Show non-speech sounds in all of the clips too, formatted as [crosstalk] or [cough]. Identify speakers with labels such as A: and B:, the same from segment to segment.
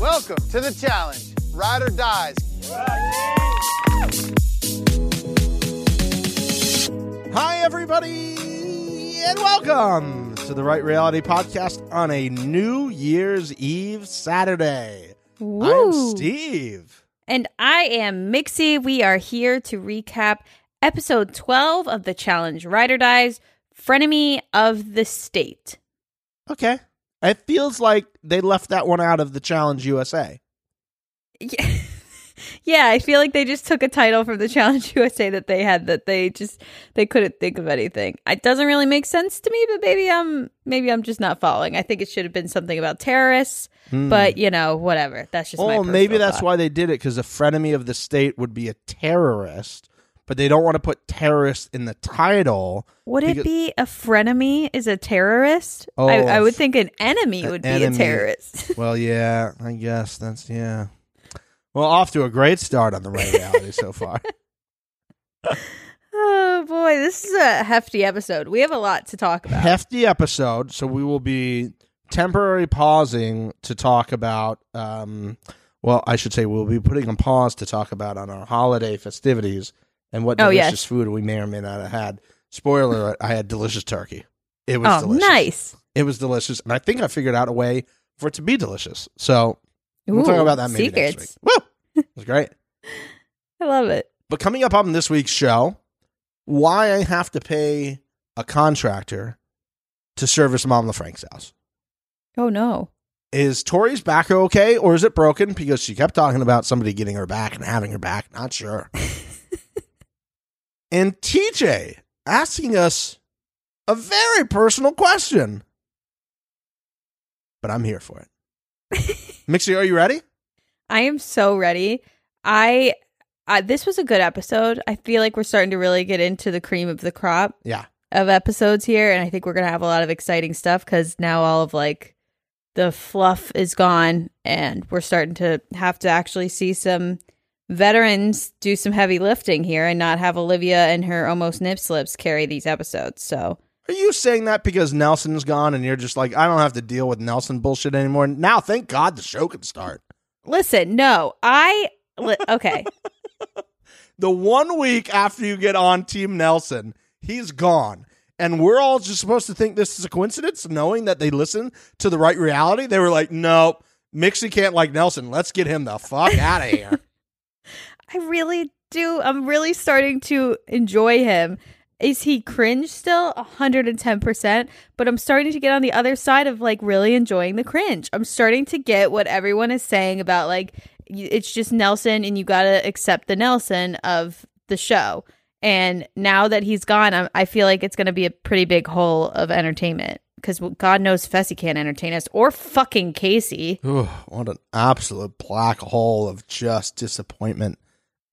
A: Welcome to the challenge. Ride or dies.
B: Hi, everybody, and welcome to the Right Reality Podcast on a New Year's Eve Saturday. I'm
C: Woo.
B: Steve.
C: And I am Mixie. We are here to recap episode 12 of the challenge Ride or Dies Frenemy of the State.
B: Okay. It feels like they left that one out of the Challenge USA.
C: Yeah. [laughs] yeah, I feel like they just took a title from the Challenge USA that they had that they just they couldn't think of anything. It doesn't really make sense to me, but maybe I'm maybe I'm just not following. I think it should have been something about terrorists, hmm. but you know, whatever. That's just my
B: Oh, maybe that's
C: thought.
B: why they did it because a frenemy of the state would be a terrorist, but they don't want to put terrorist in the title.
C: Would it be a frenemy is a terrorist?
B: Oh,
C: I, I would think an enemy
B: an
C: would be
B: enemy.
C: a terrorist. [laughs]
B: Well, yeah, I guess that's yeah. Well, off to a great start on the reality so far. [laughs]
C: oh boy, this is a hefty episode. We have a lot to talk about.
B: Hefty episode, so we will be temporary pausing to talk about. Um, well, I should say we'll be putting a pause to talk about on our holiday festivities and what
C: Oh,
B: delicious
C: yes.
B: food we may or may not have had. Spoiler: alert, I had delicious turkey. It was
C: oh,
B: delicious.
C: nice.
B: It was delicious, and I think I figured out a way for it to be delicious. So we'll talk about that maybe
C: secrets.
B: next week. Woo! It was great. [laughs]
C: I love it.
B: But coming up on this week's show, why I have to pay a contractor to service Mom LaFrank's house.
C: Oh no.
B: Is Tori's back okay or is it broken? Because she kept talking about somebody getting her back and having her back. Not sure. [laughs] and TJ asking us a very personal question. But I'm here for it. [laughs] Mixie, are you ready?
C: I am so ready. I uh, this was a good episode. I feel like we're starting to really get into the cream of the crop
B: Yeah.
C: of episodes here, and I think we're gonna have a lot of exciting stuff because now all of like the fluff is gone, and we're starting to have to actually see some veterans do some heavy lifting here and not have Olivia and her almost nip slips carry these episodes. So
B: Are you saying that because Nelson's gone and you're just like, I don't have to deal with Nelson bullshit anymore? Now, thank God the show can start.
C: listen, no, I li- [laughs] okay.
B: The one week after you get on Team Nelson, he's gone. And we're all just supposed to think this is a coincidence, knowing that they listen to the right reality. They were like, nope, Mixie can't like Nelson. Let's get him the fuck out of here. [laughs]
C: I really do. I'm really starting to enjoy him. Is he cringe still? 110%. But I'm starting to get on the other side of like really enjoying the cringe. I'm starting to get what everyone is saying about like it's just Nelson and you got to accept the Nelson of the show. And now that he's gone, I'm, I feel like it's going to be a pretty big hole of entertainment because God knows Fessy can't entertain us or fucking Casey.
B: Ooh, what an absolute black hole of just disappointment.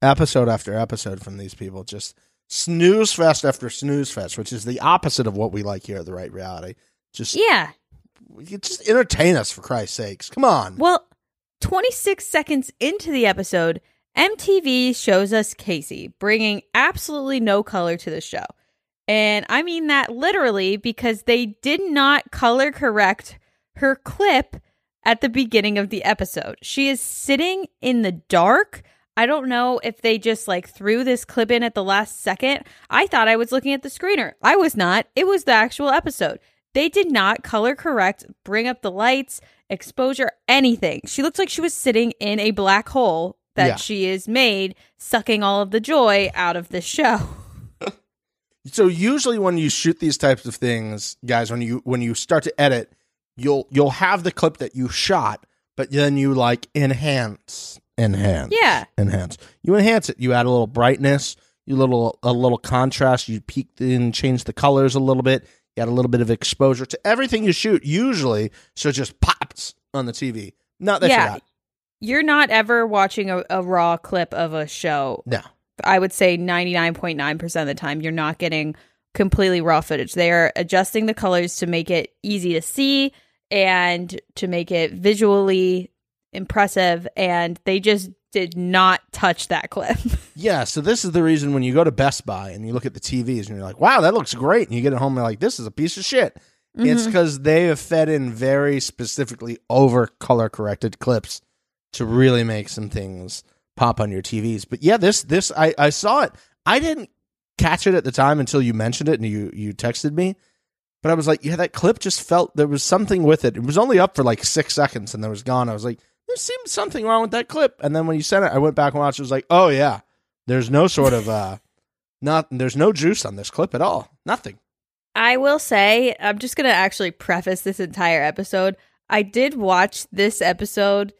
B: Episode after episode from these people. Just snooze fest after snooze fest, which is the opposite of what we like here at the right reality. Just,
C: Yeah.
B: just entertain us for Christ's sakes. Come on.
C: Well, 26 seconds into the episode, MTV shows us Casey bringing absolutely no color to the show. And I mean that literally because they did not color correct her clip at the beginning of the episode. She is sitting in the dark. I don't know if they just like threw this clip in at the last second. I thought I was looking at the screener. I was not. It was the actual episode. They did not color correct, bring up the lights, exposure, anything. She looked like she was sitting in a black hole that
B: Yeah.
C: she is made, sucking all of the joy out of this show. [laughs]
B: So usually when you shoot these types of things, guys, when you when you start to edit, you'll you'll have the clip that you shot, but then you like enhance, enhance,
C: Yeah.
B: enhance. You enhance it. You add a little brightness, you little a little contrast. You peak and change the colors a little bit. You add a little bit of exposure to everything you shoot. Usually, so it just pops on the TV. Not that
C: Yeah.
B: you're not.
C: You're not ever watching a, a raw clip of a show.
B: No.
C: I would say 99.9% of the time, you're not getting completely raw footage. They are adjusting the colors to make it easy to see and to make it visually impressive. And they just did not touch that clip. [laughs]
B: Yeah, so this is the reason when you go to Best Buy and you look at the TVs and you're like, wow, that looks great. And you get it home and you're like, this is a piece of shit. It's
C: Mhm.
B: because they have fed in very specifically over color corrected clips to really make some things pop on your TVs. But yeah, this this I I saw it. I didn't catch it at the time until you mentioned it and you you texted me. But I was like, yeah, that clip just felt there was something with it. It was only up for like six seconds and then it was gone. I was like, there seems something wrong with that clip. And then when you sent it, I went back and watched. It was like, oh yeah, there's no sort of uh, not there's no juice on this clip at all. Nothing.
C: I will say, I'm just going to actually preface this entire episode. I did watch this episode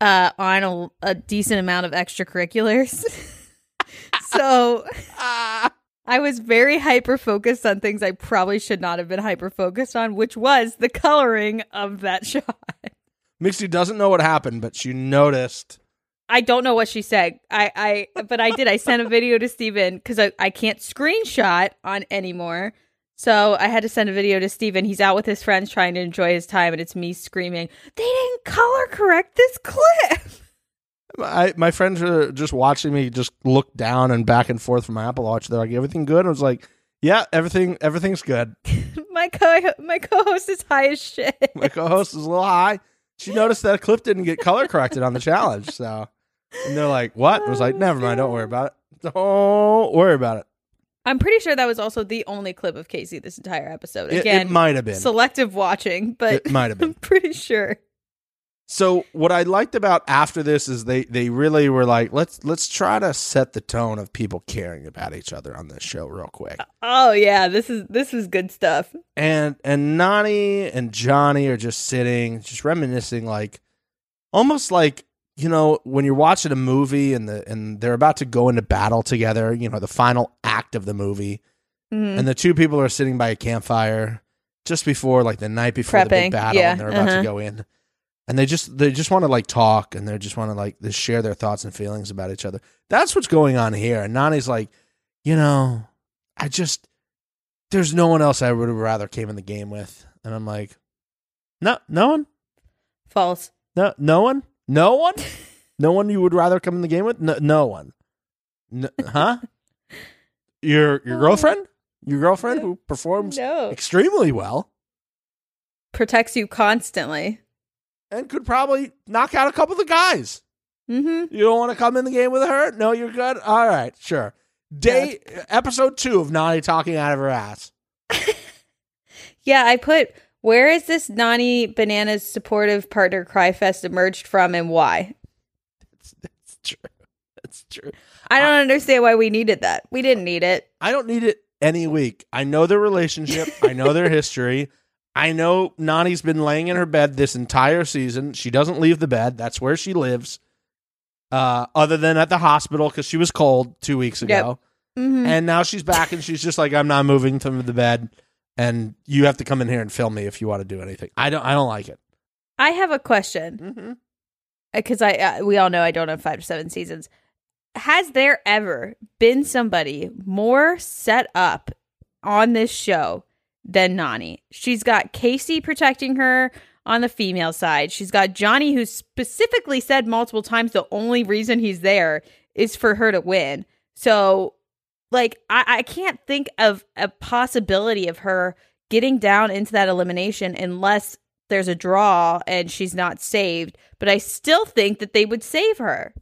C: uh, on a, a decent amount of extracurriculars. [laughs] so. [laughs] I was very hyper focused on things I probably should not have been hyper focused on, which was the coloring of that [laughs] shot.
B: Mixie doesn't know what happened, but she noticed.
C: I don't know what she said. I, I, but I did. I sent a video to Steven because I, I can't screenshot on anymore. So I had to send a video to Steven. He's out with his friends trying to enjoy his time, and it's me screaming, They didn't color correct this clip.
B: I, my friends are just watching me just look down and back and forth from my Apple Watch. They're like, everything good? I was like, yeah, everything everything's good. [laughs]
C: my co my co-host is high as shit.
B: My co-host is a little high. She noticed that a clip didn't get color corrected on the challenge. So, and they're like, what? I was like, oh, never mind. Don't worry about it. Don't worry about it.
C: I'm pretty sure that was also the only clip of Casey this entire episode.
B: It-
C: Again,
B: it might have been.
C: selective watching, but
B: It might have been. [laughs]
C: I'm pretty sure.
B: So what I liked about after this is they they really were like let's let's try to set the tone of people caring about each other on this show real quick.
C: Oh yeah, this is this is good stuff.
B: And and Nani and Johnny are just sitting, just reminiscing like almost like you know when you're watching a movie and the and they're about to go into battle together, you know, the final act of the movie.
C: Mhm.
B: And the two people are sitting by a campfire just before like the night before the big battle
C: yeah,
B: and they're about
C: uh-huh.
B: to go in. And they just they just want to like talk and they just want to like just share their thoughts and feelings about each other. That's what's going on here. And Nani's like, you know, I just there's no one else I would have rather came in the game with. And I'm like, no, no one,
C: False.
B: no, no one, no one, no one you would rather come in the game with. No, no one, N- huh? [laughs] Your your oh. girlfriend, your girlfriend who performs
C: No.
B: extremely well
C: Protects you constantly.
B: And could probably knock out a couple of the guys.
C: Mm-hmm.
B: You don't want to come in the game with her? No, you're good. All right, sure. Day episode two of Nani talking out of her ass. [laughs]
C: Yeah, I put where is this Nani Bananas supportive partner Cryfest emerged from and why?
B: That's, that's true. That's true.
C: I don't understand why we needed that. We didn't need it.
B: I don't need it any week. I know their relationship. I know their history. I know Nani's been laying in her bed this entire season. She doesn't leave the bed. That's where she lives. Uh, other than at the hospital because she was cold two weeks ago.
C: Mhm.
B: And now she's back and she's just like, I'm not moving from the bed. And you have to come in here and film me if you want to do anything. I don't. I don't like it.
C: I have a question
B: Mm-hmm.
C: because I uh, we all know I don't have five to seven seasons. Has there ever been somebody more set up on this show than Nani? She's got Casey protecting her on the female side. She's got Johnny, who specifically said multiple times the only reason he's there is for her to win. So, like, I, I can't think of a possibility of her getting down into that elimination unless there's a draw and she's not saved. But I still think that they would save her.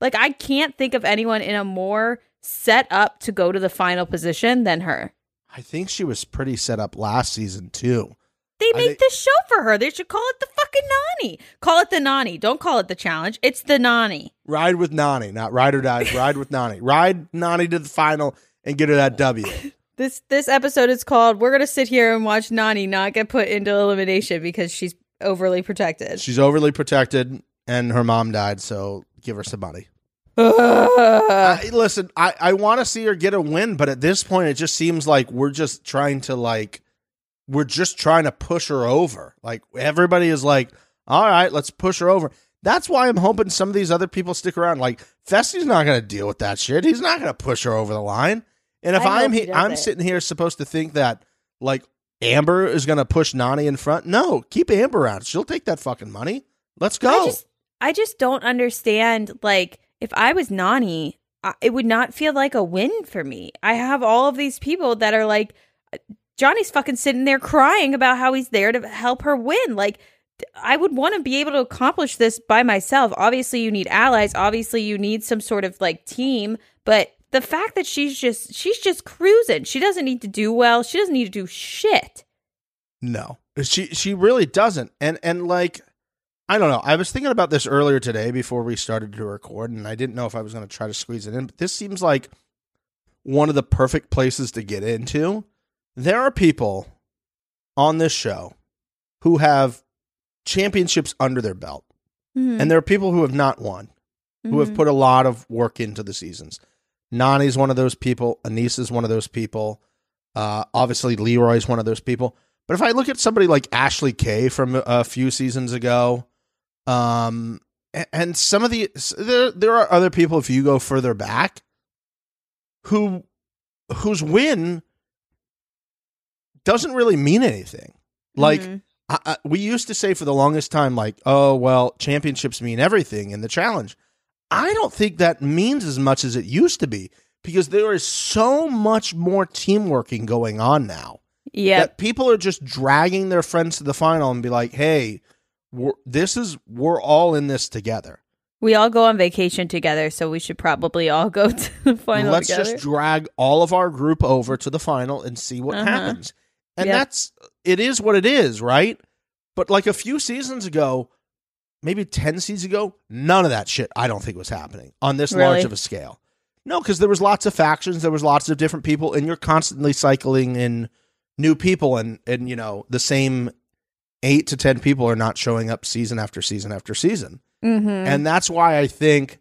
C: Like, I can't think of anyone in a more set up to go to the final position than her.
B: I think she was pretty set up last season too.
C: They make
B: think-
C: this show for her. They should call it the fucking Nani. Call it the Nani. Don't call it the challenge. It's the Nani.
B: Ride with Nani, not ride or die. [laughs] Ride with Nani. Ride Nani to the final and get her that W. [laughs]
C: This this episode is called "We're gonna sit here and watch Nani not get put into elimination because she's overly protected."
B: She's overly protected, and her mom died, so give her some money. I, listen, I, I want to see her get a win, but at this point, it just seems like we're just trying to like, we're just trying to push her over. Like everybody is like, all right, let's push her over. That's why I'm hoping some of these other people stick around. Like Fessy's not going to deal with that shit. He's not going to push her over the line. And if
C: I
B: I'm
C: he
B: I'm sitting here supposed to think that like Amber is going to push Nani in front, no, keep Amber out. She'll take that fucking money. Let's go.
C: I just I just don't understand. Like, if I was Nani, it would not feel like a win for me. I have all of these people that are like, Johnny's fucking sitting there crying about how he's there to help her win. Like, I would want to be able to accomplish this by myself. Obviously, you need allies. Obviously, you need some sort of like team. But the fact that she's just she's just cruising. She doesn't need to do well. She doesn't need to do shit.
B: No, she she really doesn't. And and like, I don't know. I was thinking about this earlier today before we started to record, and I didn't know if I was going to try to squeeze it in. But this seems like one of the perfect places to get into. There are people on this show who have championships under their belt,
C: Mhm.
B: and there are people who have not won, who have
C: Mhm.
B: put a lot of work into the seasons. Nani's one of those people. Aneesa is one of those people. Uh, obviously, Leroy's one of those people. But if I look at somebody like Ashley Kay from a few seasons ago, um, and some of the there there are other people if you go further back, who whose win doesn't really mean anything. Like
C: Mhm.
B: I, I, we used to say for the longest time, like, oh, well, championships mean everything in the challenge. I don't think that means as much as it used to be because there is so much more teamworking going on now
C: Yeah,
B: that people are just dragging their friends to the final and be like, hey, we're, this is, we're all in this together.
C: We all go on vacation together, so we should probably all go [laughs] to the final
B: Let's
C: together.
B: just drag all of our group over to the final and see what
C: Uh-huh.
B: happens. And
C: Yep.
B: that's it is what it is, right? But like a few seasons ago, maybe 10 seasons ago, none of that shit I don't think was happening on this large of a scale. No, because there was lots of factions, there was lots of different people, and you're constantly cycling in new people and and you know, the same eight to ten people are not showing up season after season after season.
C: Mhm.
B: And that's why I think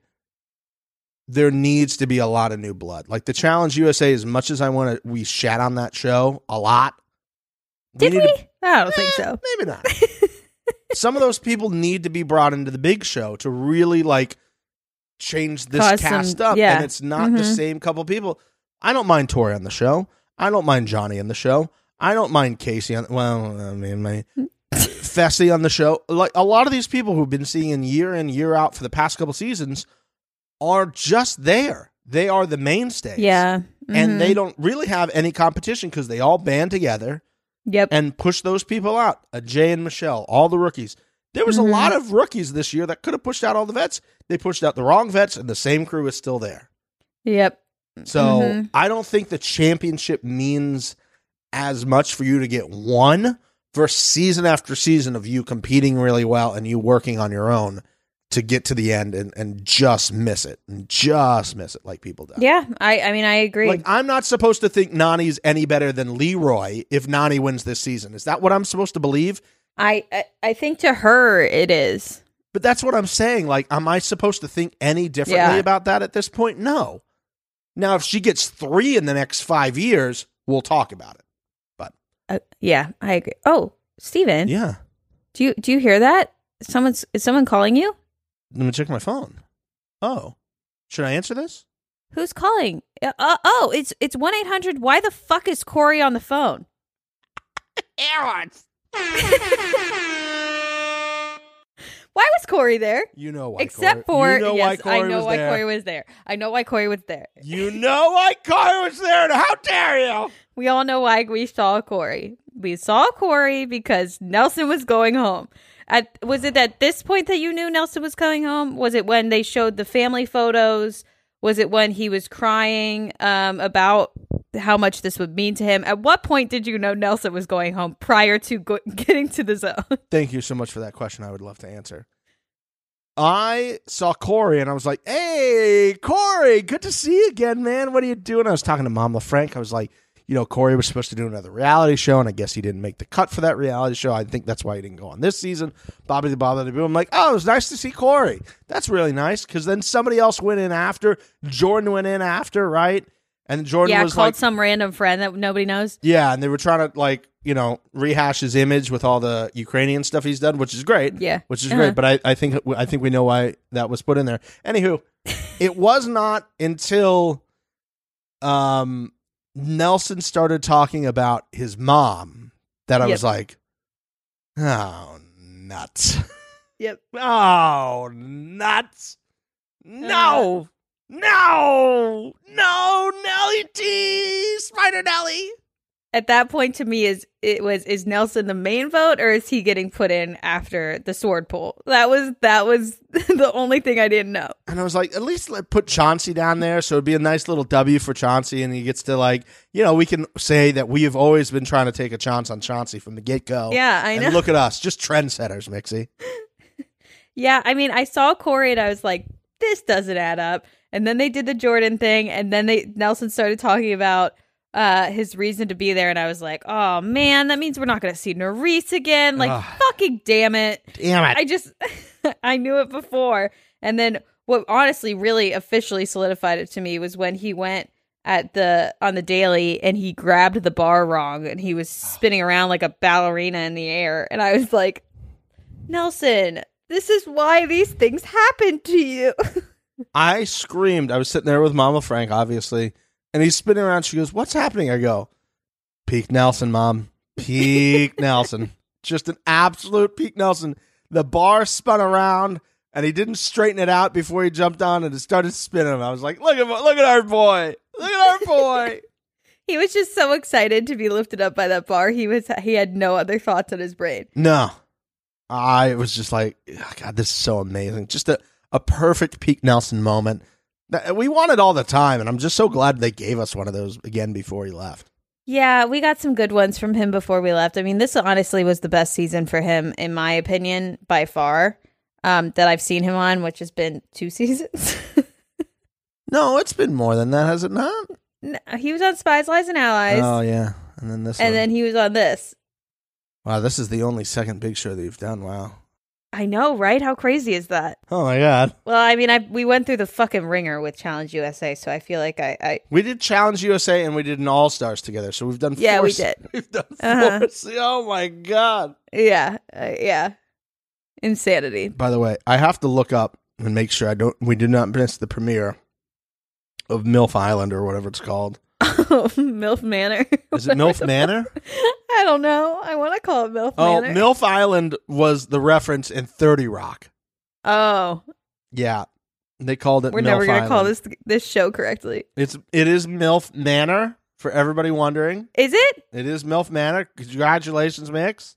B: there needs to be a lot of new blood. Like the Challenge USA, as much as I want to, we shat on that show a lot.
C: Did we?
B: need to-
C: I don't think
B: Eh,
C: so.
B: Maybe not. [laughs] Some of those people need to be brought into the big show to really like change this
C: Cause
B: cast
C: some-
B: up.
C: yeah.
B: And it's not the
C: Mhm.
B: same couple people. I don't mind Tori on the show. I don't mind Johnny on the show. I don't mind Casey on. Well, I mean, my Fessy on the show. Like a lot of these people who've been seeing year in year out for the past couple seasons are just there. They are the mainstays.
C: Yeah.
B: and
C: Mhm.
B: they don't really have any competition because they all band together
C: Yep.
B: and push those people out. Uh, Jay and Michelle, all the rookies. There was
C: Mhm.
B: a lot of rookies this year that could have pushed out all the vets. They pushed out the wrong vets, and the same crew is still there.
C: Yep.
B: So
C: Mhm.
B: I don't think the championship means as much for you to get one versus season after season of you competing really well and you working on your own to get to the end and, and just miss it and just miss it like people do.
C: Yeah. I. I mean, I agree.
B: Like I'm not supposed to think Nani's any better than Leroy if Nani wins this season. Is that what I'm supposed to believe?
C: I, I. I think to her it is.
B: But that's what I'm saying. Like, am I supposed to think any differently
C: Yeah.
B: about that at this point? No. Now, if she gets three in the next five years, we'll talk about it. But
C: Uh, yeah. I agree. Oh, Steven,
B: yeah,
C: do you do you hear that? Someone's is someone calling you?
B: let me check my phone. Oh, should I answer this?
C: Who's calling? Uh, uh, oh, it's it's one eight hundred. Why the fuck is Corey on the phone? [laughs]
B: Aaron. [laughs]
C: Corey there?
B: You know why?
C: Except
B: Corey-
C: for
B: you know
C: yes,
B: why Corey
C: I know
B: was
C: why
B: there.
C: Corey was there. I know why Corey was there.
B: You know why Corey was there. How dare you?
C: We all know why we saw Corey. We saw Corey because Nelson was going home. At was it at this point that you knew Nelson was coming home? Was it when they showed the family photos? Was it when he was crying um, about how much this would mean to him? At what point did you know Nelson was going home prior to go- [laughs] getting to the zone?
B: Thank you so much for that question. I would love to answer. I saw Corey and I was like, "Hey, Corey, good to see you again, man. What are you doing?" I was talking to Mom LaFranc. I was like, "You know, Corey was supposed to do another reality show, and I guess he didn't make the cut for that reality show. I think that's why he didn't go on this season." Bobby the Bobby the Boo. I'm like, "Oh, it was nice to see Corey. That's really nice." Because then somebody else went in after. Jordan went in after, right? And Jordan
C: yeah,
B: was
C: called
B: like,
C: some random friend that nobody knows.
B: yeah, and they were trying to like you know rehash his image with all the Ukrainian stuff he's done, which is great.
C: Yeah.
B: which is
C: Uh-huh.
B: great. But I, I think I think we know why that was put in there. Anywho, [laughs] it was not until um Nelson started talking about his mom that I
C: Yep.
B: was like, oh nuts,
C: Yep. [laughs]
B: oh nuts, no. No, no, Nelly T, Spider Nelly.
C: at that point to me is it was is Nelson the main vote or is he getting put in after the sword pull? That was that was [laughs] the only thing I didn't know.
B: And I was like, at least let put Chauncey down there, so it'd be a nice little W for Chauncey, and he gets to like, you know, we can say that we have always been trying to take a chance on Chauncey from the get go.
C: Yeah, I know.
B: And look at us, just trendsetters, Mixie. [laughs]
C: Yeah, I mean, I saw Corey and I was like, this doesn't add up. And then they did the Jordan thing, and then they Nelson started talking about uh his reason to be there, and I was like, oh man, that means we're not gonna see Nerys again. Like,
B: Ugh.
C: fucking damn it.
B: Damn it!
C: I just [laughs] I knew it before. And then what honestly really officially solidified it to me was when he went at the on the daily and he grabbed the bar wrong and he was spinning around like a ballerina in the air and I was like, "Nelson, this is why these things happen to you." [laughs]
B: I screamed. I was sitting there with Mama Frank, obviously, and he's spinning around. She goes, "What's happening?" I go, "Peak Nelson, Mom. Peak Nelson. [laughs] Just an absolute peak Nelson." The bar spun around, and he didn't straighten it out before he jumped on, and it started spinning. I was like, "Look at look at our boy! Look at our [laughs] boy!"
C: he was just so excited to be lifted up by that bar. He was he had no other thoughts in his brain.
B: no, I was just like, "Oh, "God, this is so amazing! Just a a perfect peak Nelson moment." That- We want it all the time, and I'm just so glad they gave us one of those again before he left.
C: Yeah, we got some good ones from him before we left. I mean, this honestly was the best season for him, in my opinion, by far, um, that I've seen him on, which has been two [laughs] seasons.
B: No, it's been more than that, has it not?
C: No, he was on Spies, Lies, and Allies,
B: Oh yeah, and then this.
C: and
B: one.
C: then he was on this.
B: wow, this is the only second big show that you've done. Wow.
C: I know, right? How crazy is that?
B: Oh my god.
C: Well, I mean, I we went through the fucking ringer with Challenge USA, so I feel like I, I
B: We did Challenge USA and we did an All Stars together, so we've done.
C: Yeah,
B: four
C: we did. [laughs]
B: We've done
C: Uh-huh.
B: 4 se- Oh my god.
C: yeah, uh, yeah, insanity.
B: By the way, I have to look up and make sure I don't. We do not miss the premiere of MILF Island or whatever it's called. [laughs]
C: MILF Manor.
B: Is it MILF [laughs] Manor?
C: I don't know. I want to call it MILF
B: Oh,
C: Manor.
B: MILF Island was the reference in Thirty Rock.
C: oh,
B: Yeah, they called it.
C: we're
B: MILF
C: never gonna call
B: Island.
C: this this show correctly.
B: It's it is MILF Manor for everybody wondering.
C: Is it?
B: It is MILF Manor. Congratulations, Mix.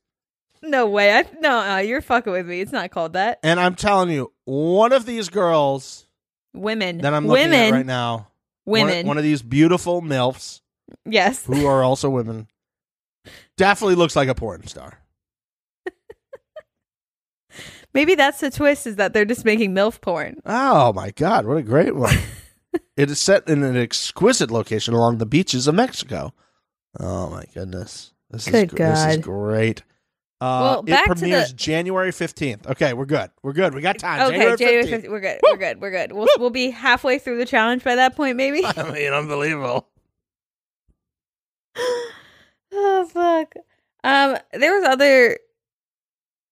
C: No way. I no. Uh, you're fucking with me. It's not called that.
B: And I'm telling you, one of these girls
C: Women.
B: that I'm looking
C: women.
B: at right now, one-
C: Women.
B: one, of these beautiful MILFs
C: yes.
B: who are also women, definitely looks like a porn star.
C: Maybe that's the twist is that they're just making MILF porn.
B: Oh my God, what a great one. [laughs] it is set in an exquisite location along the beaches of Mexico. Oh my goodness. This, is,
C: Good
B: gr- this is great. Uh,
C: Well, back
B: it
C: to
B: premieres
C: the-
B: January 15th. Okay, we're good. We're good. We got time.
C: Okay,
B: January
C: January
B: 15th.
C: 15th. We're good. We're good. We're good. We'll we'll be halfway through the challenge by that point, maybe. [laughs]
B: I mean, unbelievable. [laughs]
C: oh fuck. Um, there was other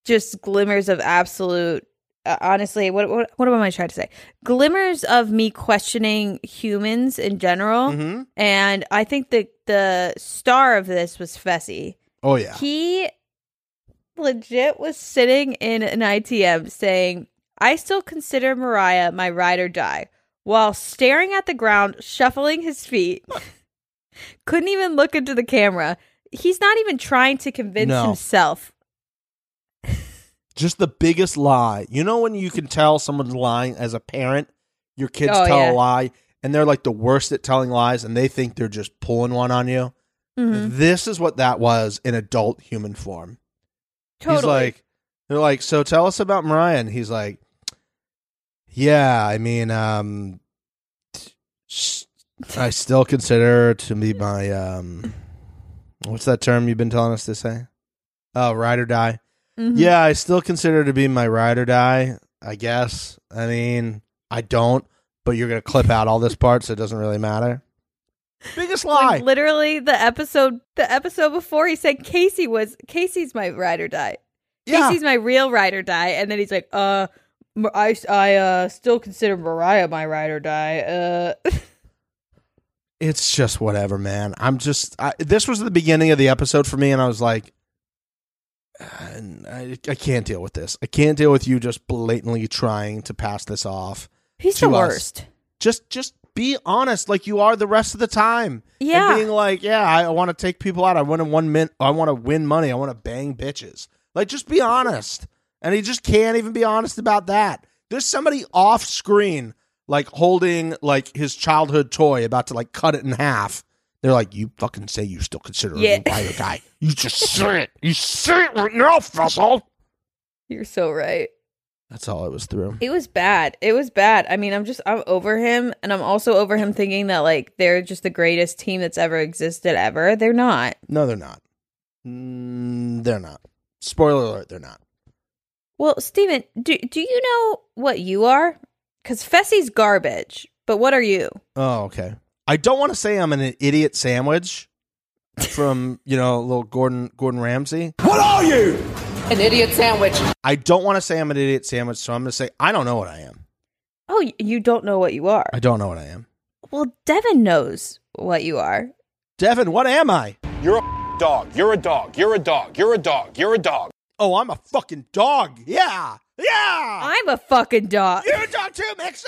C: just glimmers of absolute. Uh, honestly, what what what am I trying to say? Glimmers of me questioning humans in general,
B: hmm
C: and I think the the star of this was Fessy.
B: Oh, yeah.
C: He legit was sitting in an ITM saying, I still consider Mariah my ride or die, while staring at the ground, shuffling his feet. [laughs] Couldn't even look into the camera. He's not even trying to convince
B: No.
C: himself.
B: just the biggest lie. You know when you can tell someone's lying as a parent, your kids
C: Oh,
B: tell
C: yeah.
B: a lie and they're like the worst at telling lies and they think they're just pulling one on you.
C: Mhm.
B: This is what that was in adult human form.
C: Totally.
B: He's like they're like, "So tell us about Mariah." And he's like, "Yeah, I mean, um I still consider her to be my um what's that term you've been telling us to say? Oh, ride or die.
C: Mhm.
B: Yeah, I still consider to be my ride or die. I guess. I mean, I don't, but you're gonna clip out all this part, so it doesn't really matter. Biggest lie.
C: literally the episode the episode before he said Casey was Casey's my ride or die.
B: yeah,
C: Casey's my real ride or die, and then he's like, uh, I I uh still consider Mariah my ride or die. Uh, [laughs]
B: it's just whatever, man. I'm just. I, this was the beginning of the episode for me, and I was like, I, I can't deal with this. I can't deal with you just blatantly trying to pass this off.
C: he's the
B: us.
C: worst.
B: Just, just be honest like you are the rest of the time.
C: Yeah.
B: And being like, yeah, I, want to take people out. I want to one min- I want to win money. I want to bang bitches. Like, just be honest. And he just can't even be honest about that. There's somebody off screen, like holding like his childhood toy, about to like cut it in half. They're like, you fucking say you still consider
C: Yeah.
B: a guy. You just say it. You say it right now, Fessel.
C: You're so right.
B: That's all it was through.
C: It was bad. It was bad. I mean, I'm just I'm over him and I'm also over him thinking that like they're just the greatest team that's ever existed ever. They're not.
B: No, they're not. Mm, they're not. Spoiler alert, they're not.
C: Well, Steven, do do you know what you are? Cuz Fessy's garbage. But what are you?
B: Oh, okay. I don't want to say I'm an idiot sandwich from, [laughs] you know, little Gordon Gordon Ramsay. What are you?
D: An idiot sandwich.
B: I don't want to say I'm an idiot sandwich, so I'm going to say I don't know what I am.
C: Oh, you don't know what you are.
B: I don't know what I am.
C: Well, Devin knows what you are.
B: Devin, what am I?
E: You're a dog. You're a dog. You're a dog. You're a dog. You're a dog.
B: Oh, I'm a fucking dog. Yeah. Yeah.
C: I'm a fucking dog.
B: You're a dog too, Mixie.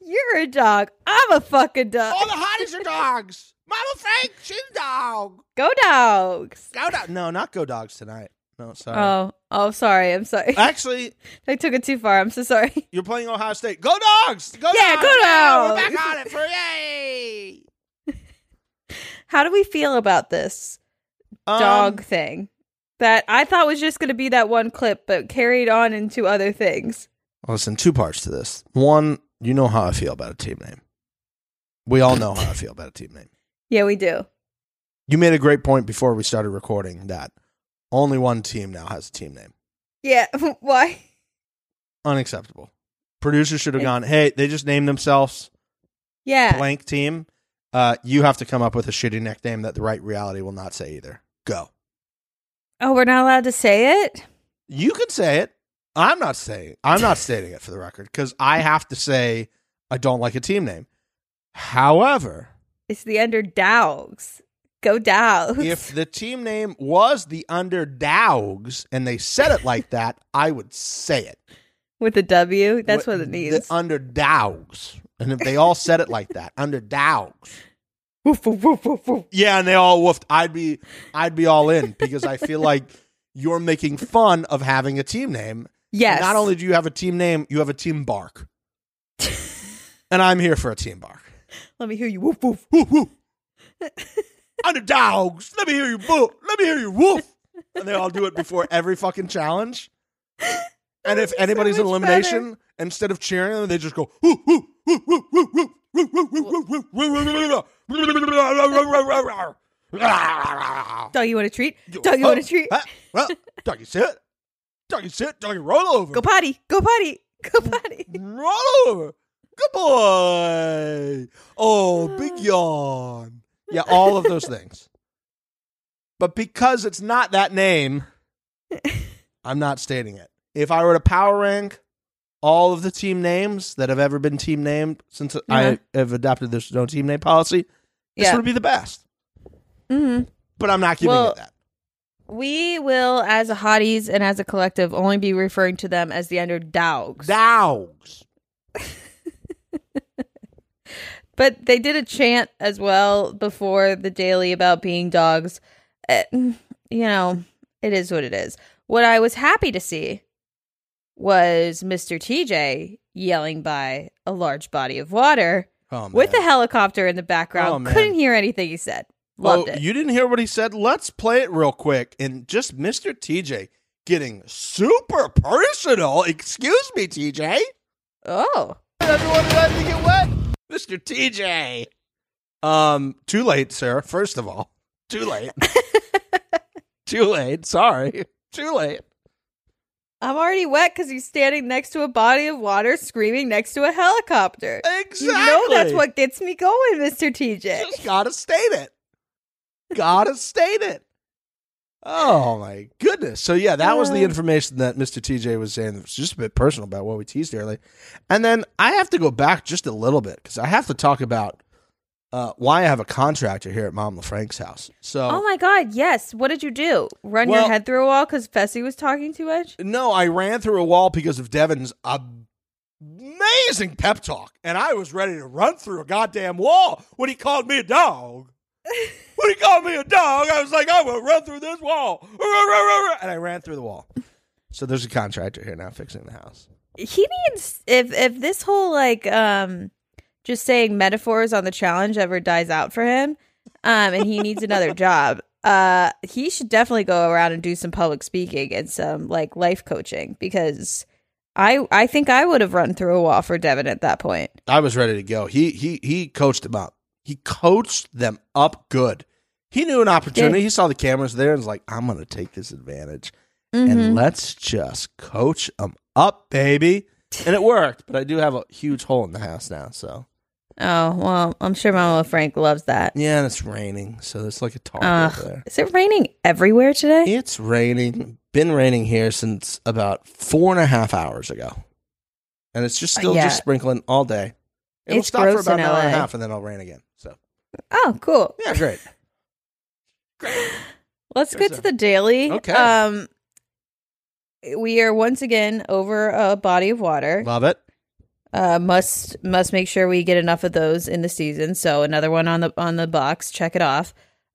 C: You're a dog. I'm a fucking dog.
B: All the hotties are dogs. [laughs] Mama Frank, she's a dog.
C: Go dogs.
B: Go dog. No, not go dogs tonight. No, sorry.
C: Oh, oh, sorry. I'm sorry. [laughs]
B: Actually,
C: I took it too far. I'm so sorry. [laughs]
B: you're playing Ohio State. Go dogs. Go
C: Yeah,
B: dogs.
C: go
B: We're back on it for yay.
C: How do we feel about this
B: Um,
C: dog thing that I thought was just going to be that one clip, but carried on into other things?
B: Listen, two parts to this. One, you know how I feel about a team name. We all know how I feel about a team name. [laughs]
C: Yeah, we do.
B: You made a great point before we started recording that only one team now has a team name.
C: Yeah. [laughs] Why?
B: Unacceptable. Producers should have gone, hey, they just named themselves
C: Yeah.
B: blank team. Uh, you have to come up with a shitty nickname that the right reality will not say either. Go.
C: Oh, we're not allowed to say it?
B: You could say it. I'm not saying I'm not stating it for the record because I have to say I don't like a team name. However,
C: It's the underdogs. Go dogs.
B: if the team name was the Underdogs and they said it like that, I would say it.
C: With a W, that's what, it
B: needs.
C: The.
B: Underdogs. And if they all said it like that, Underdogs.
C: Woof, woof, woof, woof.
B: Yeah, and they all woofed. I'd be I'd be all in because I feel like you're making fun of having a team name.
C: Yes.
B: Not only do you have a team name, you have a team bark. [laughs] and I'm here for a team bark.
C: Let me hear you. Woof, woof.
B: Woof, woof. [laughs] Underdogs. Let me hear you woof. Let me hear you woof. And they all do it before every fucking challenge. [laughs] And if
C: so
B: anybody's an
C: much
B: elimination, instead of cheering them, they just go woof, woof, woof, woof, woof, woof, woof, woof, woof, woof, woof, woof, woof.
C: Dog, you want a treat? Dog, you want a treat?
B: Doggy sit. Doggy sit. Doggy roll over.
C: Go potty. Go potty. Go potty.
B: roll over. Good boy. Oh, big [sighs] yawn. Yeah, all of those things. But because it's not that name, [laughs] I'm not stating it. If I were to power rank all of the team names that have ever been team named since
C: Uh-huh.
B: I have adopted this no team name policy, this
C: Yeah.
B: would be the best.
C: Mm-hmm.
B: But I'm not giving
C: Well,
B: it that.
C: We will, as a hotties and as a collective, only be referring to them as the underdogs.
B: Dogs. Dogs. [laughs]
C: But they did a chant as well before the daily about being dogs. Uh, you know, it is what it is. What I was happy to see was Mr. TJ yelling by a large body of water
B: Oh,
C: with a helicopter in the background.
B: Oh.
C: Couldn't hear anything he said. Loved
B: oh,
C: it.
B: You didn't hear what he said? Let's play it real quick. And just Mr. TJ getting super personal. Excuse me, TJ.
C: oh.
B: Everyone let me get wet. Mr. TJ. Um, too late, sir. First of all, too late. [laughs] too late. Sorry. Too late.
C: I'm already wet because he's standing next to a body of water screaming next to a helicopter.
B: Exactly.
C: You know that's what gets me going, Mr. TJ.
B: Just gotta state it. Gotta state it. Oh my goodness. So yeah, that was the
C: Uh.
B: information that Mr. TJ was saying. It was just a bit personal about what we teased earlier. And then I have to go back just a little bit because I have to talk about uh, why I have a contractor here at Mom LaFrank's house. So
C: Oh my god, yes. What did you do? Run
B: Well-
C: your head through a wall because Fessy was talking too much?
B: no, I ran through a wall because of Devin's amazing pep talk, and I was ready to run through a goddamn wall when he called me a dog. [laughs] when he called me a dog, I was like, I'm gonna run through this wall, [laughs] and I ran through the wall. So there's a contractor here now fixing the house.
C: he needs if if this whole like um just saying metaphors on the challenge ever dies out for him um and he needs another [laughs] job uh he should definitely go around and do some public speaking and some like life coaching because i i think i would have run through a wall for devin at that point
B: I was ready to go. He he he coached them up. He coached them up good. He knew an opportunity. He saw the cameras there and was like, "I'm going to take this advantage
C: Mhm.
B: and let's just coach them up, baby." And it worked. But I do have a huge hole in the house now, so
C: oh well i'm sure mama frank loves that
B: yeah, and it's raining, so it's like a tarp
C: Ugh.
B: there.
C: is it raining everywhere today
B: It's raining. Been raining here since about four and a half hours ago, and it's just still
C: Yeah.
B: just sprinkling all day. It'll
C: It's
B: stop for about an hour and a half, and then it'll rain again. So
C: oh cool
B: yeah, great. [sighs]
C: Let's
B: There's
C: get to
B: a-
C: the daily.
B: Okay.
C: Um, we are once again over a body of water.
B: Love it.
C: Uh, must must make sure we get enough of those in the season. So another one on the on the box. Check it off.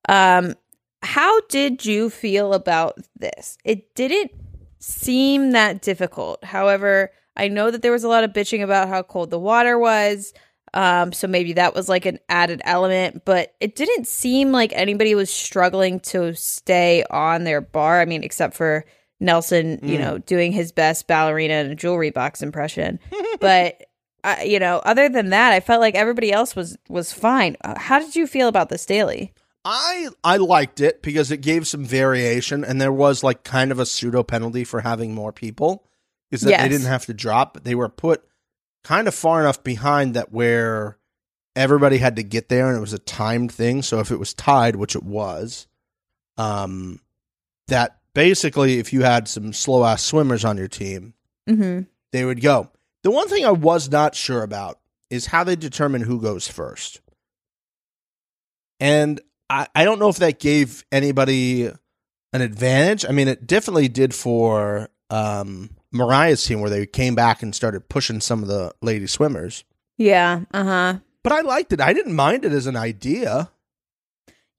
C: Um, how did you feel about this? It didn't seem that difficult. However, I know that there was a lot of bitching about how cold the water was. Um, so maybe that was like an added element, but it didn't seem like anybody was struggling to stay on their bar. I mean, except for Nelson, you
B: Mm.
C: know, doing his best ballerina and jewelry box impression. but [laughs] uh, you know, other than that, I felt like everybody else was was fine. Uh, how did you feel about this daily?
B: I I liked it because it gave some variation, and there was like kind of a pseudo penalty for having more people, is that
C: Yes.
B: they didn't have to drop, but they were put kind of far enough behind that where everybody had to get there, and it was a timed thing. So if it was tied, which it was, um, that basically if you had some slow ass swimmers on your team,
C: Mm-hmm.
B: they would go. The one thing I was not sure about is how they determine who goes first. And I, I don't know if that gave anybody an advantage. I mean, it definitely did for um, Mariah's team, where they came back and started pushing some of the lady swimmers.
C: Yeah. Uh huh.
B: But I liked it. I didn't mind it as an idea.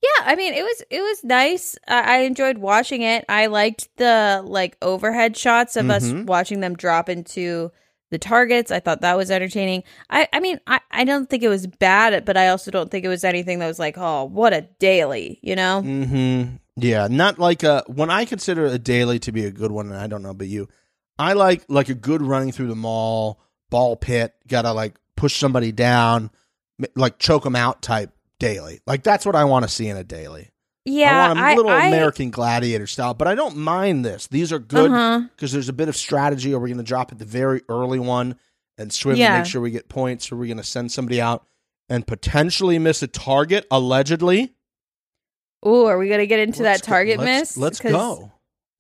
C: Yeah, I mean it was it was nice. I, I enjoyed watching it. I liked the like overhead shots of us
B: Mhm.
C: watching them drop into the targets. I thought that was entertaining. I I mean I I don't think it was bad, but I also don't think it was anything that was like oh what a daily, you know?
B: Mm-hmm. Yeah, not like a when I consider a daily to be a good one, and I don't know about you. I like like a good running through the mall, ball pit, gotta like push somebody down, like choke them out type daily. Like that's what I want to see in a daily.
C: Yeah,
B: I want a
C: I,
B: little
C: I-
B: American gladiator style, but I don't mind this. These are good
C: Uh-huh.
B: because there's a bit of strategy. Are we going to drop at the very early one and swim
C: Yeah.
B: and make sure we get points? Or are we going to send somebody out and potentially miss a target allegedly?
C: Ooh, are we gonna get into
B: Let's
C: that
B: go-
C: target
B: let's-
C: miss?
B: Let's go.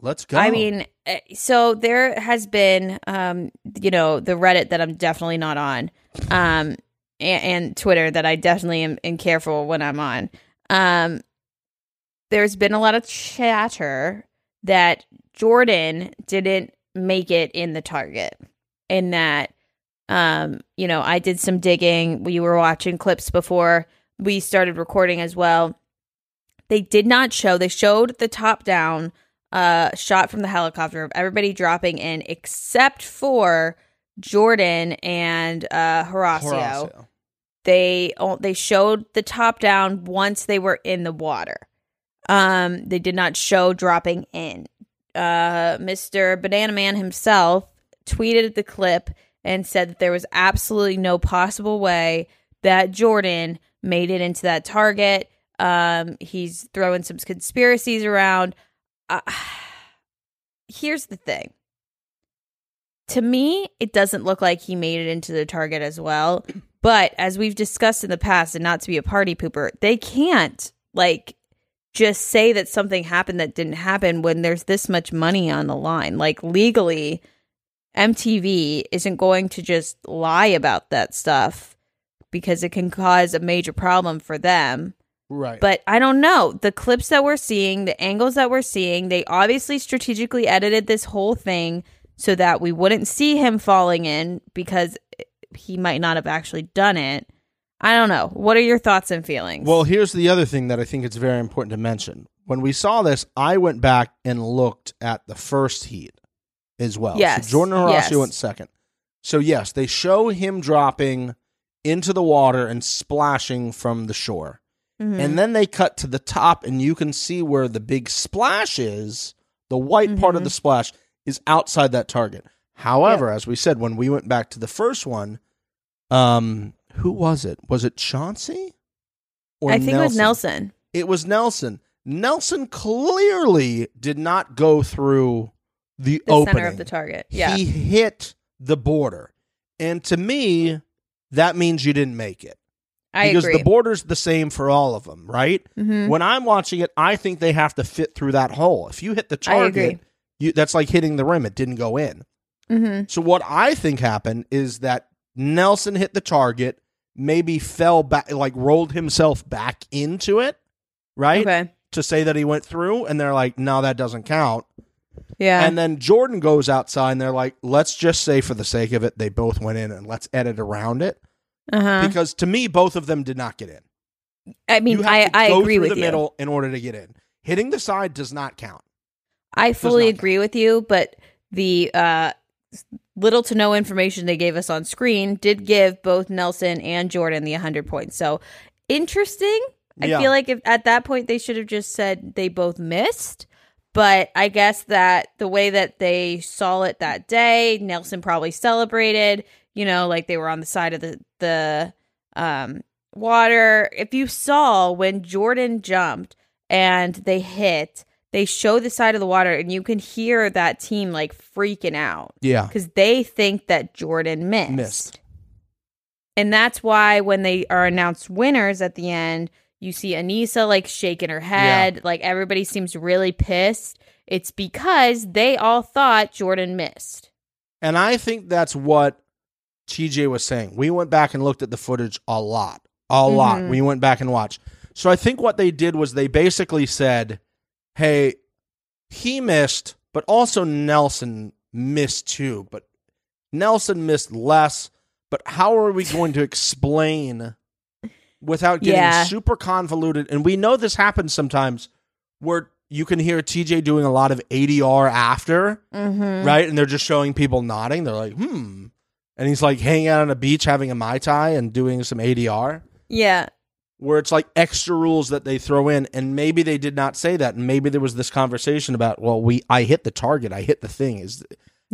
B: Let's go.
C: I mean, eh, so there has been, um, you know, the Reddit that I'm definitely not on, um, and, and Twitter that I definitely am, am careful when I'm on. Um, there's been a lot of chatter that Jordan didn't make it in the target, and that, um, you know, I did some digging. We were watching clips before we started recording as well. They did not show. They showed the top down uh shot from the helicopter of everybody dropping in except for Jordan and uh Horacio.
B: Horacio.
C: They they showed the top down once they were in the water. Um they did not show dropping in. Uh Mr. Banana Man himself tweeted the clip and said that there was absolutely no possible way that Jordan made it into that target. Um he's throwing some conspiracies around uh, [sighs] here's the thing. To me, it doesn't look like he made it into the target as well. But as we've discussed in the past, and not to be a party pooper, they can't like just say that something happened that didn't happen when there's this much money on the line. Like legally, MTV isn't going to just lie about that stuff because it can cause a major problem for them.
B: Right.
C: But I don't know. The clips that we're seeing, the angles that we're seeing, they obviously strategically edited this whole thing so that we wouldn't see him falling in because he might not have actually done it. I don't know. What are your thoughts and feelings?
B: Well, here's the other thing that I think it's very important to mention. When we saw this, I went back and looked at the first heat as well.
C: Yes,
B: So Jordan Horacio
C: yes.
B: went second. So yes, they show him dropping into the water and splashing from the shore.
C: Mhm.
B: And then they cut to the top and you can see where the big splash is. The white part of
C: Mhm.
B: the splash is outside that target. However, as we said when we went back to the first one, um who was it? Was it Chauncey? Or
C: I think it was Nelson.
B: it was Nelson. Nelson clearly did not go through the,
C: The
B: opening.
C: center of the target. Yeah.
B: He hit the border. And to me, that means you didn't make it.
C: I
B: because
C: agree.
B: the border's the same for all of them, right?
C: Mhm.
B: When I'm watching it, I think they have to fit through that hole. If you hit the target, you, that's like hitting the rim. It didn't go in.
C: Mhm.
B: So what I think happened is that Nelson hit the target, maybe fell back, like rolled himself back into it, right?
C: Okay.
B: To say that he went through, and they're like, no, that doesn't count.
C: Yeah.
B: And then Jordan goes outside, and they're like, let's just say for the sake of it, they both went in, and let's edit around it
C: uh-huh.
B: because to me, both of them did not get in.
C: I mean, I, I agree with
B: the
C: you.
B: middle in order to get in. Hitting the side does not count.
C: I fully agree with you, but the uh, little to no information they gave us on screen did give both Nelson and Jordan the 100 points. So interesting. I
B: Yeah.
C: feel like if at that point they should have just said they both missed. But I guess that the way that they saw it that day, Nelson probably celebrated, you know, like they were on the side of the the um water. If you saw when Jordan jumped and they hit, they show the side of the water and you can hear that team like freaking out
B: Yeah.
C: because they think that Jordan missed.
B: Missed.
C: And that's why when they are announced winners at the end, you see Aneesa like shaking her head. Like everybody seems really pissed. It's because they all thought Jordan missed.
B: And I think that's what TJ was saying. We went back and looked at the footage a lot. A lot.
C: Mhm.
B: We went back and watched. So I think what they did was they basically said, hey, he missed, but also Nelson missed too. But Nelson missed less. But how are we going to explain without getting
C: Yeah.
B: super convoluted? And we know this happens sometimes where you can hear TJ doing a lot of ADR after
C: Mm-hmm.
B: right? And they're just showing people nodding. They're like, hmm. And he's like hanging out on a beach having a Mai Tai and doing some ADR,
C: Yeah.
B: Where it's like extra rules that they throw in. And maybe they did not say that. And maybe there was this conversation about, well, we I hit the target. I hit the thing. Is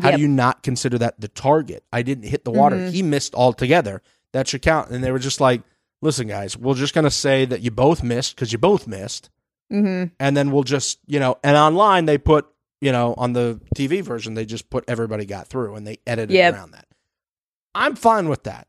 B: how
C: Yep.
B: do you not consider that the target? I didn't hit the water.
C: Mhm.
B: He missed altogether. That should count. And they were just like, listen, guys, we're just gonna say that you both missed because you both missed
C: Mm-hmm.
B: and then we'll just you know and online they put you know on the tv version they just put everybody got through and they edited
C: Yep.
B: around that i'm fine with that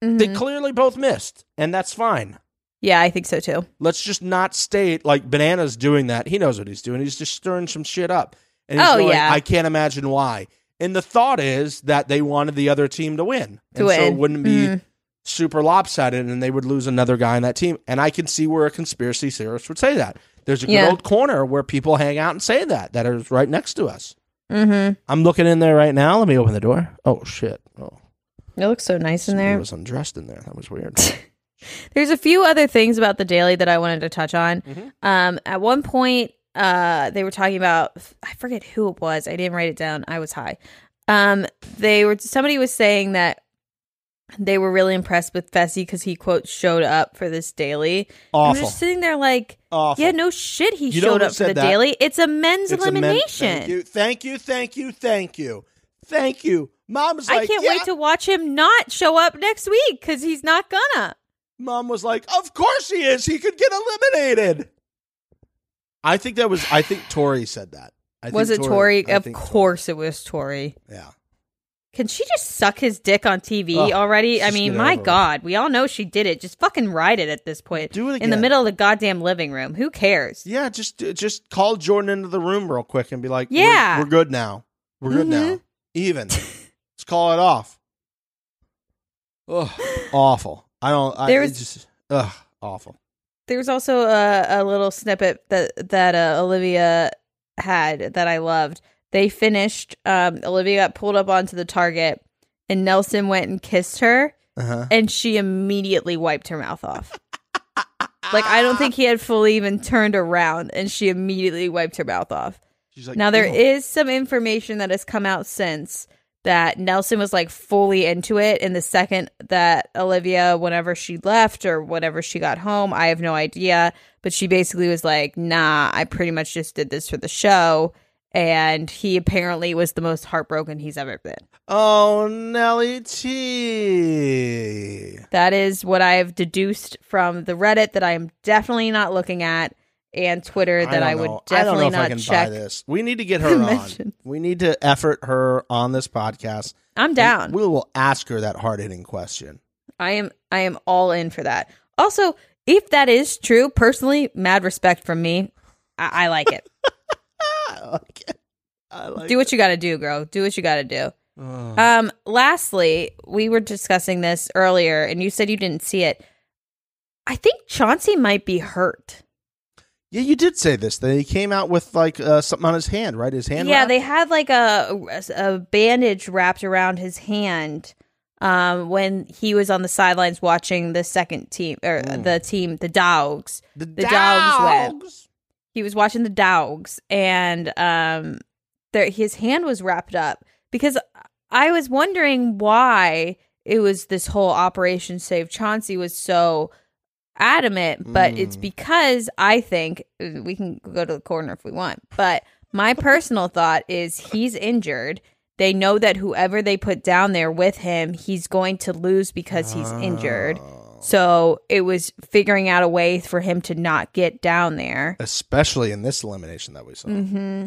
B: they clearly both missed and that's fine
C: Mm-hmm. Yeah, I think so too.
B: let's just not state like bananas doing that he knows what he's doing he's just stirring some shit up and he's
C: Oh,
B: going,
C: yeah.
B: i can't imagine why and the thought is that they wanted the other team to win
C: To
B: and so it wouldn't be
C: Mhm.
B: super lopsided and they would lose another guy on that team. And I can see where a conspiracy theorist would say that. There's a good
C: Yeah.
B: old corner where people hang out and say that, that is right next to us.
C: Mm-hmm.
B: I'm looking in there right now. Let me open the door. Oh, shit. Oh,
C: It looks so nice in there.
B: I was undressed in there. That was weird. [laughs]
C: There's a few other things about the daily that I wanted to touch on.
B: Mhm.
C: Um, at one point, uh, they were talking about I forget who it was. I didn't write it down. I was high. Um, they were somebody was saying that they were really impressed with Fessy because he quote showed up for this daily. I'm just sitting there like,
B: Awful.
C: yeah, no shit, he
B: You
C: showed up for the
B: that?
C: daily. It's a men's
B: It's a men-
C: elimination.
B: thank you. Thank you. Thank you. Thank you. Thank you. Mom like,
C: I can't
B: yeah.
C: wait to watch him not show up next week because he's not gonna.
B: Mom was like, of course he is. He could get eliminated. I think that was, I think Tori said that. I
C: Was
B: think
C: it Tori?
B: I
C: Of
B: think Tori-
C: course, it was Tori.
B: Yeah.
C: Can she just suck his dick on TV
B: Ugh,
C: already? I mean, my
B: over it.
C: God, we all know she did it. Just fucking ride it at this point.
B: Do it
C: in the middle of the goddamn living room. Who cares?
B: Yeah, just just call Jordan into the room real quick and be like, "We're-
C: Yeah.
B: we're, good now. We're good now.
C: Mhm.
B: Even. Let's call it off." [laughs] Ugh, awful. I don't. I,
C: There
B: it
C: was-
B: just ugh, awful.
C: was also a, a little snippet that that uh, Olivia had that I loved. They finished. Um, Olivia got pulled up onto the target, and Nelson went and kissed her,
B: Uh-huh.
C: and she immediately wiped her mouth off. like I don't think he had fully even turned around, and she immediately wiped her mouth off.
B: She's like,
C: Now there
B: "Ew."
C: is some information that has come out since that Nelson was like fully into it in the second that Olivia whenever she left or whenever she got home, I have no idea, but she basically was like, "Nah, I pretty much just did this for the show." And he apparently was the most heartbroken he's ever been.
B: Oh, Nelly T.
C: That is what I have deduced from the Reddit that I am definitely not looking at and Twitter that I, would
B: know. I don't know
C: definitely
B: if I
C: not
B: can
C: check.
B: buy this. We need to get [laughs] her on. We need to effort her on this podcast.
C: I'm down.
B: We will ask her that hard hitting question.
C: I am I am all in for that. Also, if that is true, personally, mad respect from me. I, I like it. [laughs]
B: I like it. I like
C: do what you got to do, girl. Do what you got to do. Um. Lastly, we were discussing this earlier, and you said you didn't see it. I think Chauncey might be hurt.
B: Yeah, you did say this. He came out with like uh, something on his hand, right? His hand.
C: yeah,
B: wrapped?
C: they had like a a bandage wrapped around his hand. Um, when he was on the sidelines watching the second team or
B: Mm.
C: the team, the dogs.
B: the,
C: the dogs
B: dogs.
C: he was watching the dogs and um there his hand was wrapped up because i was wondering why it was this whole operation save chauncey was so adamant but it's
B: Mm.
C: because i think we can go to the corner if we want but my personal thought is he's injured they know that whoever they put down there with him he's going to lose because he's injured
B: Oh.
C: so it was figuring out a way for him to not get down there
B: Especially in this elimination that we saw.
C: hmm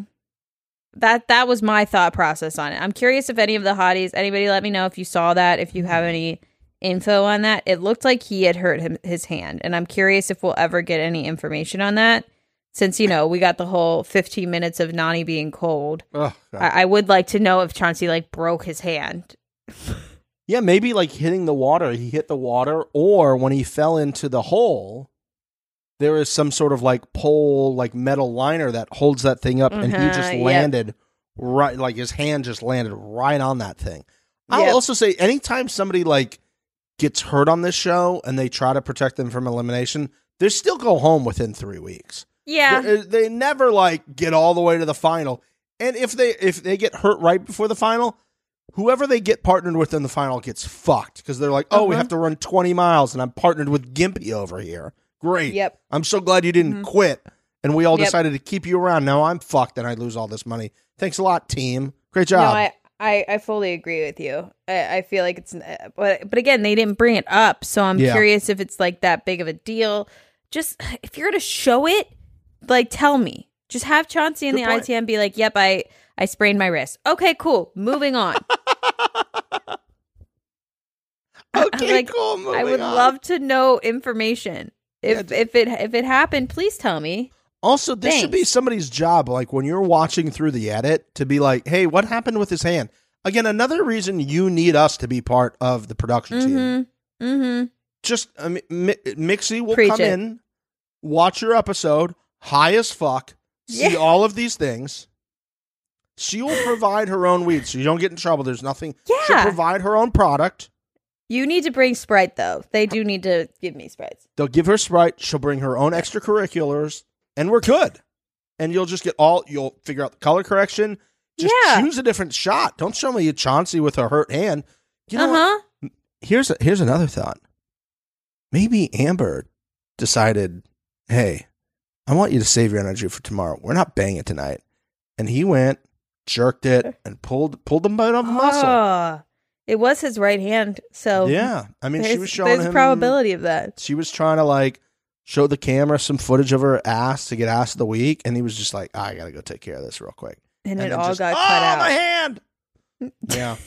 C: That that was my thought process on it. I'm curious if any of the hotties, anybody, let me know if you saw that. If you have any info on that, it looked like he had hurt him his hand, and I'm curious if we'll ever get any information on that. Since you know we got the whole 15 minutes of Nany being cold,
B: God.
C: I, I would like to know if Chauncey like broke his hand. [laughs]
B: Yeah, maybe like hitting the water, he hit the water, or when he fell into the hole, there is some sort of like pole, like metal liner that holds that thing up, and he
C: Mhm,
B: just
C: yep.
B: landed right, like his hand just landed right on that thing. I'll
C: Yep.
B: also say, anytime somebody like gets hurt on this show and they try to protect them from elimination, they still go home within three weeks.
C: Yeah,
B: They, they never like get all the way to the final. And if they if they get hurt right before the final, whoever they get partnered with in the final gets fucked because they're like, oh, we
C: Uh-huh.
B: have to run twenty miles, and I'm partnered with Gimpy over here. Great.
C: Yep.
B: I'm so glad you didn't
C: Mhm.
B: quit, and we all
C: Yep.
B: decided to keep you around. Now I'm fucked, and I lose all this money. Thanks a lot, team. Great
C: no,
B: job.
C: I, I I fully agree with you. I, I feel like it's, uh, but but again, they didn't bring it up, so I'm
B: Yeah.
C: curious if it's like that big of a deal. Just [sighs] if you're gonna show it, like tell me. Just have Chauncey in
B: Good
C: the
B: point.
C: ITM be like, "Yep, I I sprained my wrist." Okay, cool. Moving on. [laughs]
B: okay,
C: like,
B: cool.
C: I would
B: on.
C: love to know information. If
B: Yeah,
C: if it if it happened, please tell me.
B: Also, this should be somebody's job. Like when you're watching through the edit, to be like, "Hey, what happened with his hand?" Again, another reason you need us to be part of the production team.
C: Mm-hmm. Mm-hmm.
B: Just I mean, Mi- Mixie will
C: Preach
B: come
C: it.
B: in, watch your episode, high as fuck, see
C: Yeah.
B: all of these things. She will provide her own weed, so you don't get in trouble. There's nothing.
C: Yeah.
B: She'll provide her own product.
C: You need to bring Sprite though. They do need to give me Sprites.
B: They'll give her Sprite. She'll bring her own extracurriculars, and we're good. And you'll just get all. You'll figure out the color correction. Just
C: Yeah.
B: choose a different shot. Don't show me a Chauncey with a hurt hand. You know
C: uh
B: what?
C: huh.
B: Here's a, here's another thought. Maybe Amber decided, hey, I want you to save your energy for tomorrow. We're not banging tonight. And he went, jerked it, and pulled pulled him by the muscle.
C: Oh, it was his right hand. So
B: Yeah, I mean, she was showing
C: there's
B: him.
C: probability of that.
B: She was trying to like show the camera some footage of her ass to get ass of the week, and he was just like, I gotta go take care of this real quick.
C: And, it all
B: just,
C: got
B: oh,
C: cut out.
B: my hand. [laughs] yeah,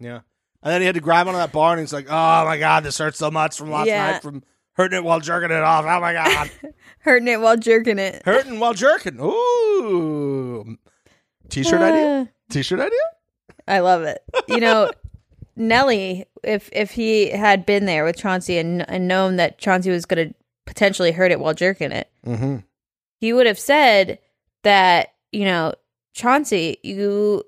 B: yeah. And then he had to grab onto that bar, and he's like, "Oh my god, this hurts so much from last
C: Yeah.
B: night from hurting it while jerking it off. Oh my god, [laughs]
C: Hurting it while jerking it.
B: hurting while jerking. Ooh, t-shirt uh. idea. T-shirt idea.
C: I love it. You know, [laughs] Nelly, if if he had been there with Chauncey and, and known that Chauncey was going to potentially hurt it while jerking it,
B: Mm-hmm.
C: he would have said that you know Chauncey, you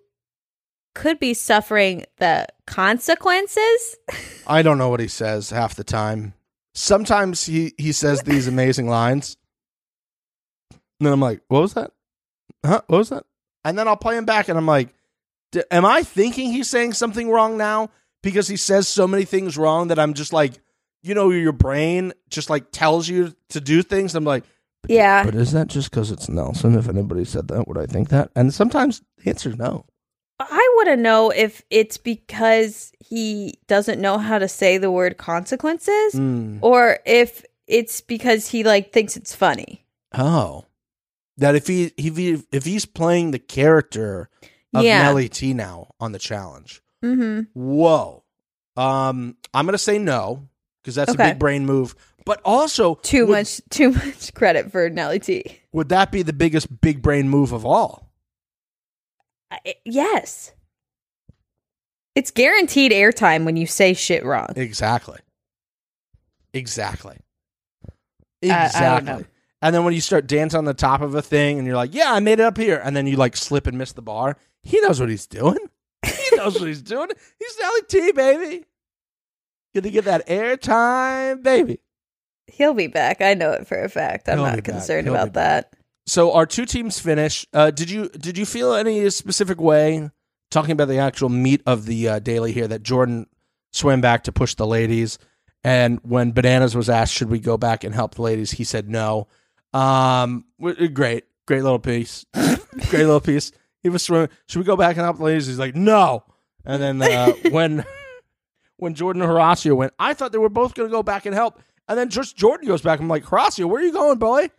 C: could be suffering the consequences. [laughs]
B: I don't know what he says half the time. Sometimes he he says these amazing lines, and then I'm like, "What was that? Huh? What was that?" And then I'll play him back, and I'm like, D- "Am I thinking he's saying something wrong now?" Because he says so many things wrong that I'm just like, you know, your brain just like tells you to do things. I'm like,
C: yeah.
B: but is that just because it's Nelson? If anybody said that, would I think that? And sometimes the answer is no.
C: I want to know if it's because he doesn't know how to say the word consequences
B: Mm.
C: or if it's because he like thinks it's funny.
B: Oh, that if he if he if he's playing the character of
C: Yeah.
B: Nelly T now on the challenge,
C: Mm-hmm.
B: whoa. Um, I'm gonna say no because that's
C: Okay.
B: a big brain move. But also,
C: Too
B: would,
C: much [laughs] too much credit for Nelly T.
B: Would that be the biggest big brain move of all?
C: Yes. It's guaranteed airtime when you say shit wrong.
B: Exactly. Exactly. Exactly.
C: know.
B: and then when you start dancing on the top of a thing and you're like, yeah, I made it up here. And then you like slip and miss the bar. He knows what he's doing. He knows what he's doing. He's Nelly T, baby. Gonna get that airtime, baby.
C: He'll be back. I know it for a fact. I'm
B: He'll
C: not concerned about that.
B: So our two teams finish. Uh, did you did you feel any specific way talking about the actual meat of the uh, daily here that Jordan swam back to push the ladies, and when Bananas was asked should we go back and help the ladies, he said no. Um, great, great little piece, great little piece. He was swimming. Should we go back and help the ladies? He's like no. And then uh, [laughs] when when Jordan and Horacio went, I thought they were both going to go back and help. And then just Jordan goes back. I'm like, Horacio, where are you going, boy?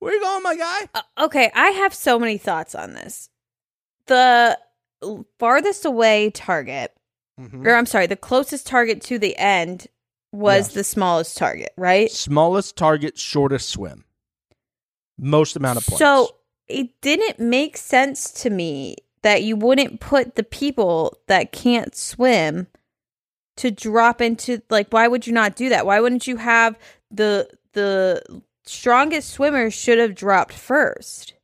B: Where are you going, my guy?
C: Uh, okay, I have so many thoughts on this. The farthest away target,
B: Mhm.
C: or I'm sorry, the closest target to the end was
B: Yes.
C: the smallest target, right?
B: Smallest target, shortest swim. Most amount of points.
C: So it didn't make sense to me that you wouldn't put the people that can't swim to drop into like why would you not do that? Why wouldn't you have the the strongest swimmers should have dropped first?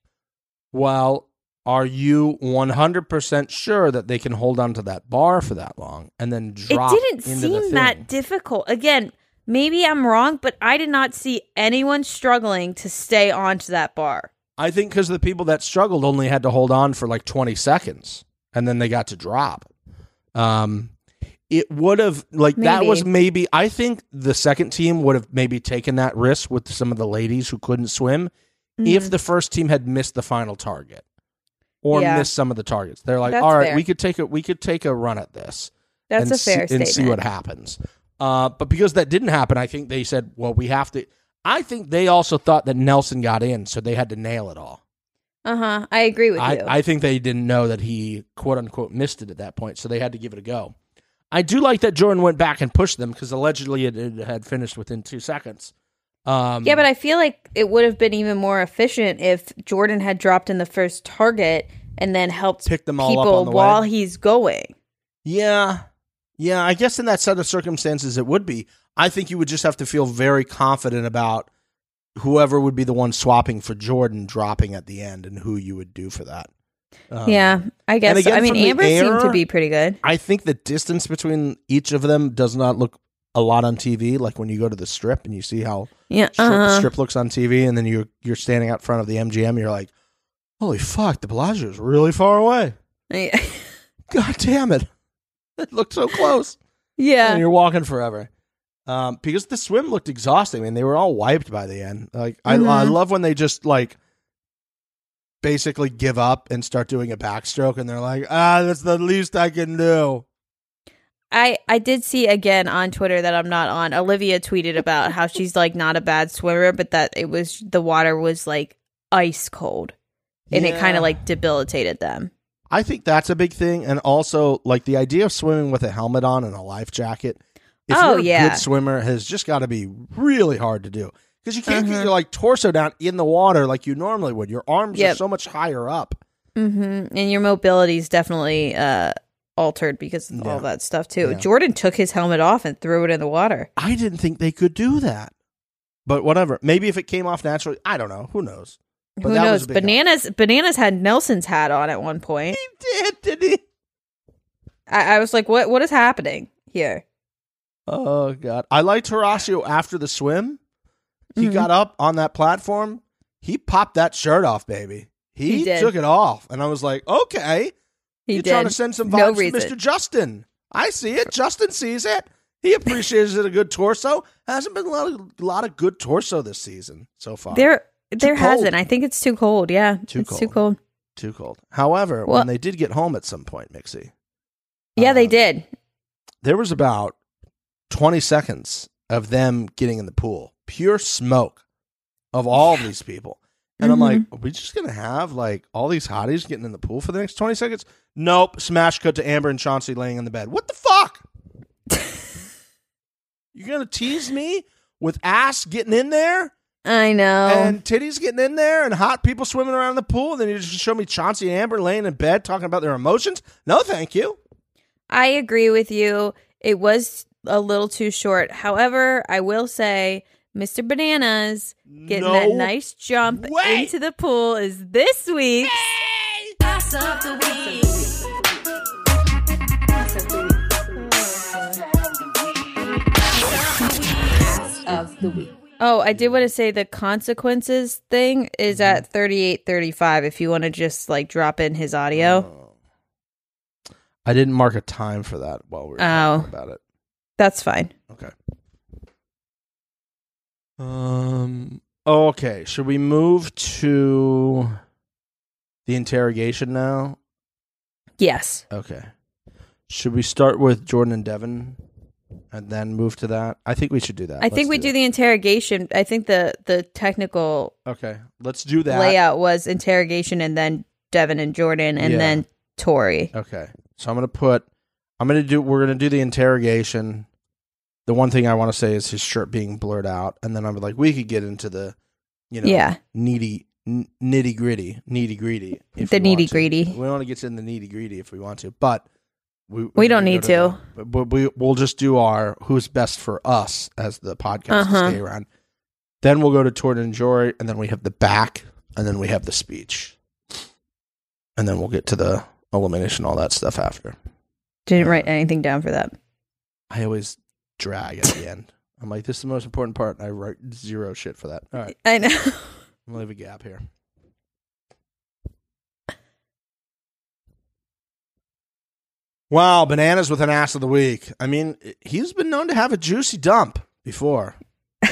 B: well, are you 100% sure that they can hold on to that bar for that long and then drop
C: it didn't seem that difficult. Again, maybe I'm wrong, but I did not see anyone struggling to stay onto that bar.
B: I think because the people that struggled only had to hold on for like 20 seconds and then they got to drop. Um, it would have, like, that was maybe, I think the second team would have maybe taken that risk with some of the ladies who couldn't swim if
C: Mhm.
B: the first team had missed the final target or
C: Yeah.
B: missed some of the targets. They're like,
C: That's
B: all right,
C: fair.
B: we could take a we could take a run at this.
C: That's
B: and
C: a fair
B: see,
C: statement.
B: and see what happens. Uh, but because that didn't happen, I think they said, well, we have to. I think they also thought that Nelson got in, so they had to nail it all.
C: Uh huh. I agree with
B: I,
C: you.
B: I think they didn't know that he quote unquote missed it at that point, so they had to give it a go. I do like that Jordan went back and pushed them because allegedly it, it had finished within two seconds. Um,
C: yeah, but I feel like it would have been even more efficient if Jordan had dropped in the first target and then helped
B: Pick them all up
C: people
B: on the way.
C: while he's going.
B: Yeah. Yeah, I guess in that set of circumstances it would be. I think you would just have to feel very confident about whoever would be the one swapping for Jordan dropping at the end and who you would do for that. Um,
C: yeah, I guess. so.
B: again,
C: I mean, Amber seemed to be pretty good.
B: I think the distance between each of them does not look a lot on TV. Like when you go to the strip and you see how
C: Yeah,
B: strip,
C: uh-huh.
B: strip looks on TV, and then you're you're standing out front of the MGM, you're like, "Holy fuck, the Bellagio is really far away."
C: Yeah. [laughs]
B: God damn it! [laughs] It looked so close.
C: yeah.
B: and you're walking forever. Um, because the swim looked exhausting. I mean, they were all wiped by the end. Like I, I
C: Mhm.
B: love when they just like basically give up and start doing a backstroke, and they're like, ah, that's the least I can do.
C: I I did see again on Twitter that I'm not on. Olivia tweeted about how she's like not a bad swimmer, but that it was the water was like ice cold, and it kind of like debilitated them.
B: I think that's a big thing, and also like the idea of swimming with a helmet on and a life jacket. If
C: Oh,
B: you're a
C: yeah.
B: good swimmer, has just got to be really hard to do because you can't get
C: Mhm.
B: your like torso down in the water like you normally would. Your arms are so much higher up.
C: Mm-hmm. And your mobility is definitely uh altered because of
B: Yeah.
C: all that stuff too.
B: Yeah.
C: Jordan took his helmet off and threw it in the water.
B: I didn't think they could do that. But whatever. Maybe if it came off naturally, I don't know. Who knows? But
C: Who knows?
B: big help.
C: Bananas Bananas had Nelson's hat on at one point.
B: He did, did he?
C: I, I was like, what what is happening here?
B: Oh god, I liked Horacio after the swim. He
C: Mhm.
B: got up on that platform. He popped that shirt off, baby. He,
C: He
B: took it off, and I was like, okay,
C: He
B: you're
C: did.
B: trying to send some
C: No
B: vibes to. Mr. Justin. I see it. Justin sees it. He appreciates it. A good torso hasn't been a lot of, a lot of good torso this season so far.
C: There there
B: cold.
C: hasn't. I think it's too cold. Yeah,
B: Too
C: it's too
B: cold.
C: cold.
B: Too cold. However,
C: Well-
B: when they did get home at some point, Mixie,
C: Yeah, they
B: Um,
C: did.
B: there was about 20 seconds of them getting in the pool. Pure smoke of all of these people. And I'm
C: Mhm.
B: like, are we just going to have like all these hotties getting in the pool for the next 20 seconds? Nope. Smash cut to Amber and Chauncey laying in the bed. What the fuck? [laughs] You're going to tease me with ass getting in there
C: I know.
B: and titties getting in there and hot people swimming around the pool? And then you just show me Chauncey and Amber laying in bed talking about their emotions? No, thank you.
C: I agree with you. It was a little too short. However, I will say Mr. Bananas getting
B: No
C: that nice jump
B: way.
C: into the pool is this week.
D: Of the week.
C: Oh, I did want to say the consequences thing is
B: Mm-hmm.
C: at 3835 if you want to just like drop in his audio.
B: I didn't mark a time for that while we were
C: Oh.
B: talking about it.
C: That's fine.
B: Okay. Um. Okay. Should we move to the interrogation now?
C: Yes.
B: Okay. Should we start with Jordan and Devin, and then move to that? I think we should do that.
C: I think
B: Let's
C: we do the interrogation. I think the the technical.
B: Okay. Let's do that.
C: layout was interrogation and then Devin and Jordan and
B: Yeah.
C: then Tori.
B: Okay. So I'm gonna put. I'm gonna do. We're gonna do the interrogation. The one thing I want to say is his shirt being blurred out, and then I'm like, we could get into the, you know,
C: Yeah.
B: needy, nitty gritty, needy greedy.
C: The
B: we want to. We want to get in the nitty gritty if we want to, but we
C: We don't need to.
B: but we we'll just do our who's best for us as the podcast
C: Uh-huh.
B: to stay around. Then we'll go to Jordan and Jory, and then we have the back, and then we have the speech, and then we'll get to the elimination, all that stuff after.
C: Didn't write anything down for that.
B: I always drag at the end. I'm like, this is the most important part. and I write zero shit for that. All right,
C: I know. [laughs]
B: I'm gonna leave a gap here. Wow, bananas with an ass of the week. I mean, he's been known to have a juicy dump before.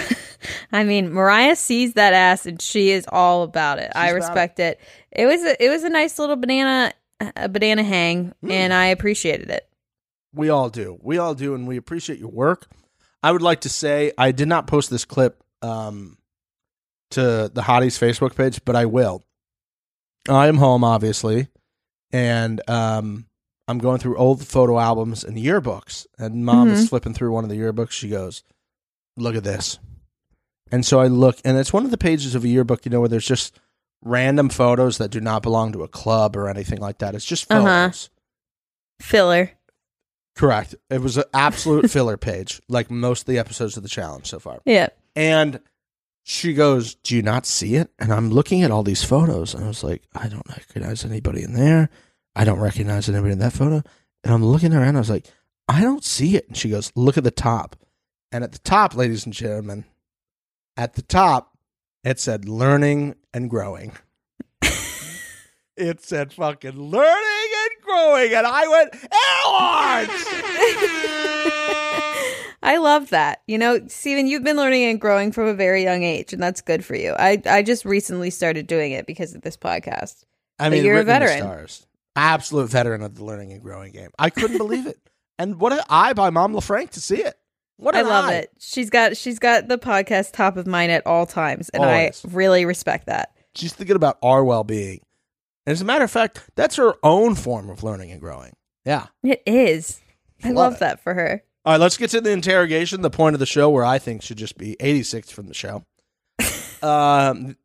B: [laughs]
C: I mean, Mariah sees that ass and she is all about it. I
B: She's about
C: respect it. it. was a, it was a nice little banana a banana hang
B: Mm.
C: and I appreciated it.
B: We all do. We all do, and we appreciate your work. I would like to say I did not post this clip um, to the Hotties Facebook page, but I will. I am home, obviously, and um, I'm going through old photo albums and yearbooks. And mom is flipping through one of the yearbooks. She goes, "Look at this," and so I look, and it's one of the pages of a yearbook, you know, where there's just random photos that do not belong to a club or anything like that. It's just photos.
C: Uh-huh. Filler.
B: Correct. It was an absolute [laughs] filler page, like most of the episodes of the challenge so far.
C: Yeah.
B: And she goes, Do you not see it? And I'm looking at all these photos, and I was like, I don't recognize anybody in there. I don't recognize anybody in that photo. And I'm looking around, I was like, I don't see it. And she goes, Look at the top. And at the top, ladies and gentlemen, at the top, it said learning and growing. [laughs] it said fucking learning growing. And I went, Airlines! [laughs]
C: I love that. You know, Steven, you've been learning and growing from a very young age, and that's good for you. I, I just recently started doing it because of this podcast.
B: I
C: But
B: mean,
C: you're a
B: written in the
C: veteran.
B: Stars. Absolute veteran of the learning and growing game. I couldn't believe it. [laughs] And what an eye by Mom LaFranc to see it. What
C: I love
B: eye.
C: it. She's got she's got the podcast top of mind at all times, and
B: Always.
C: I really respect that.
B: She's thinking about our well being. And as a matter of fact, that's her own form of learning and growing. Yeah.
C: It is. I
B: Love
C: love that for her.
B: All right, let's get to the interrogation, the point of the show where I think should just be 86 from the show. [laughs] um,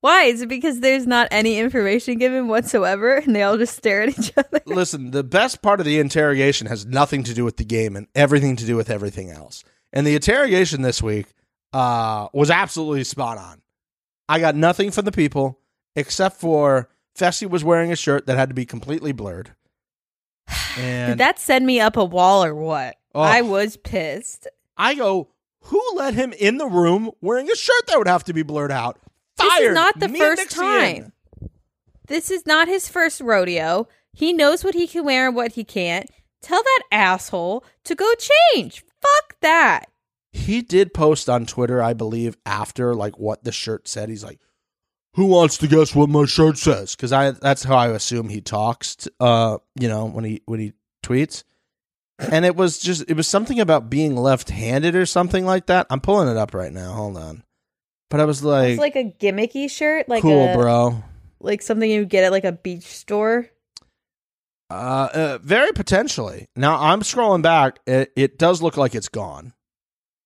C: Why? Is it because there's not any information given whatsoever, and they all just stare at each other? [laughs]
B: listen, the best part of the interrogation has nothing to do with the game and everything to do with everything else. And the interrogation this week uh, was absolutely spot on. I got nothing from the people except for Fessy was wearing a shirt that had to be completely blurred. [sighs] And
C: Did that send me up a wall or what?
B: Oh.
C: I was pissed.
B: I go, who let him in the room wearing a shirt that would have to be blurred out?
C: This
B: Fired.
C: is not the
B: Me
C: first
B: in.
C: time. This is not his first rodeo. He knows what he can wear and what he can't. Tell that asshole to go change. Fuck that.
B: He did post on Twitter, I believe, after like what the shirt said. He's like, "Who wants to guess what my shirt says?" Because I that's how I assume he talks. t- uh, you know, when he when he tweets, and it was just it was something about being left-handed or something like that. I'm pulling it up right now. Hold on. But I was like,
C: It's like a gimmicky shirt, like
B: "Cool,
C: a,
B: bro."
C: like something you get at like a beach store.
B: Uh, uh, very potentially. Now I'm scrolling back. It, it does look like it's gone,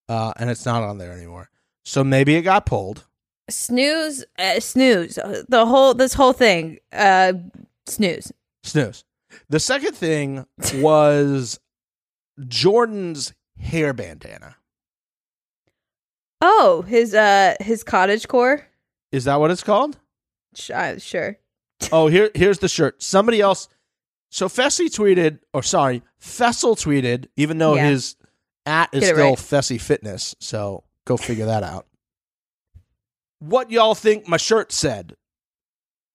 B: uh, and it's not on there anymore. So maybe it got pulled.
C: Snooze, uh, snooze. The whole this whole thing, uh, snooze.
B: Snooze. The second thing was Jordan's hair bandana.
C: Oh, his uh his cottage core.
B: Is that what it's called?
C: Sh- uh, sure. [laughs]
B: Oh, here here's the shirt. Somebody else. So Fessy tweeted, or sorry, Fessel tweeted, even though
C: Yeah.
B: his at is still
C: right.
B: Fessy Fitness. So go figure that out. What y'all think my shirt said?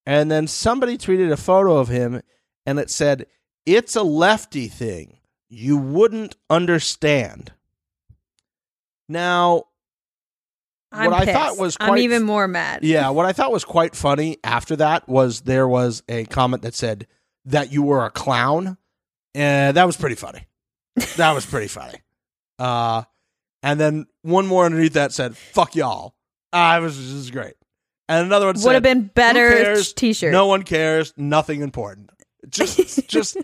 B: And then somebody tweeted a photo of him, and it said, "It's a lefty thing. You wouldn't understand." Now,
C: I'm
B: what I thought
C: pissed.
B: was
C: I'm even more mad.
B: yeah, what I thought was quite funny after that was there was a comment that said that you were a clown. And that was pretty funny. That was pretty funny. [laughs] Uh and then one more underneath that said, fuck y'all. Ah, it was this is great. And another one said
C: Would have been better t-shirt.
B: No one cares, nothing important. Just [laughs] just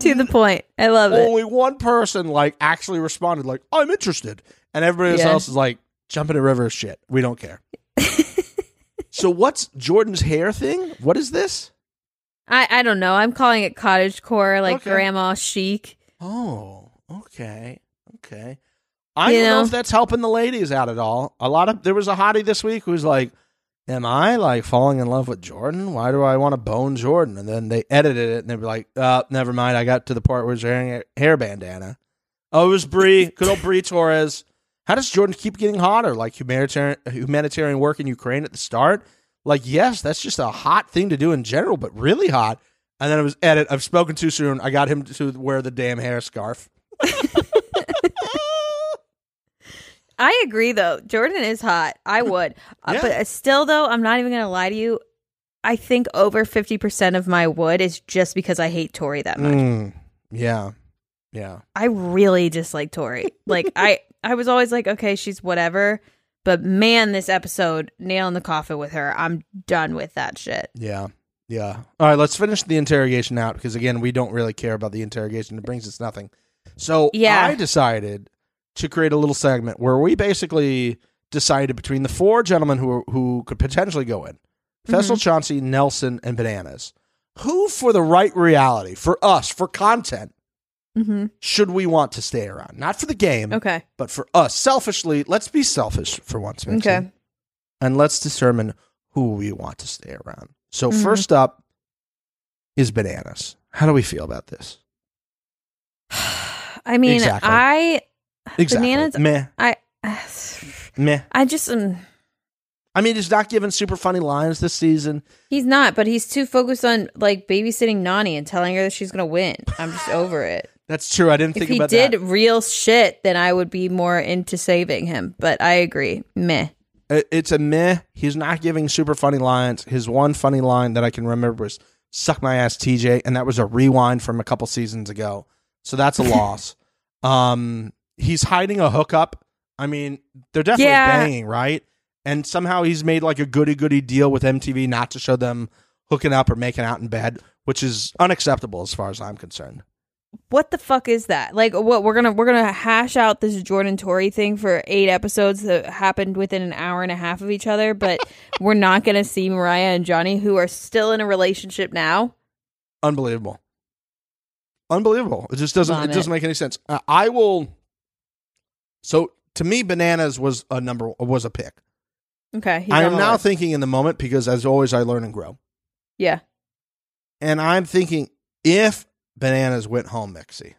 C: to the point. I love it.
B: only one person like actually responded like, I'm interested. And everybody
C: Yeah.
B: else is like, jump in a river is shit. We don't care. [laughs] so what's Jordan's hair thing? What is this?
C: I I don't know. I'm calling it cottage core, like
B: Okay.
C: grandma chic.
B: Oh, okay. Okay. I
C: You
B: don't know
C: know?
B: if that's helping the ladies out at all. A lot of there was a hottie this week who's like, Am I like falling in love with Jordan? Why do I want to bone Jordan? And then they edited it and they were like, uh, never mind. I got to the part where he's wearing a hair bandana. Oh, it was Bree, good old Bree Torres. How does Jordan keep getting hotter? Like humanitarian humanitarian work in Ukraine at the start? Like, yes, that's just a hot thing to do in general, but really hot. And then it was edit. I've spoken too soon. I got him to wear the damn hair scarf. [laughs]
C: I agree though. Jordan is hot. I [laughs] would. Uh, but uh, still though, I'm not even going to lie to you. I think over 50% of my would is just because I hate Tori that much.
B: Mm, yeah, yeah.
C: I really dislike Tori. Like I I was always like, okay, she's whatever. But man, this episode, nail in the coffin with her. I'm done with that shit.
B: Yeah. Yeah. All right, let's finish the interrogation out because again, we don't really care about the interrogation. It brings us nothing. So
C: Yeah.
B: I decided to create a little segment where we basically decided between the four gentlemen who who could potentially go in. Fessel, Chauncey, Nelson, and Bananas. Who for the right reality, for us, for content,
C: Mm-hmm.
B: should we want to stay around? Not for the game,
C: Okay.
B: but for us. Selfishly, let's be selfish for once. Mixie.
C: Okay.
B: and let's determine who we want to stay around. So
C: Mhm.
B: first up is bananas. How do we feel about this? [sighs]
C: I mean,
B: Exactly.
C: I
B: Exactly.
C: Bananas-
B: Meh.
C: I [sighs]
B: Meh.
C: I just um,
B: I mean, he's not giving super funny lines this season.
C: he's not, but he's too focused on like babysitting Nany and telling her that she's gonna win. I'm just [sighs] over it.
B: That's true. I didn't
C: If
B: think
C: he
B: about
C: did real shit, then I would be more into saving him. But I agree. Meh.
B: It's a meh. He's not giving super funny lines. His one funny line that I can remember was "suck my ass, TJ," and that was a rewind from a couple seasons ago. So that's a loss. [laughs] Um, he's hiding a hookup. I mean, they're definitely
C: Yeah.
B: banging, right? And somehow he's made like a goody goody deal with MTV not to show them hooking up or making out in bed, which is unacceptable as far as I'm concerned.
C: What the fuck is that? Like, what we're gonna we're gonna hash out this Jordan Tori thing for eight episodes that happened within an hour and a half of each other, but [laughs] we're not gonna see Mariah and Johnny, who are still in a relationship now.
B: Unbelievable. Unbelievable. It just doesn't.
C: Vomit.
B: It doesn't make any sense. Uh, I will. So to me, bananas was a number was a pick.
C: Okay.
B: I am now
C: list.
B: thinking in the moment because, as always, I learn and grow.
C: Yeah.
B: And I'm thinking if Bananas went home, Mixie,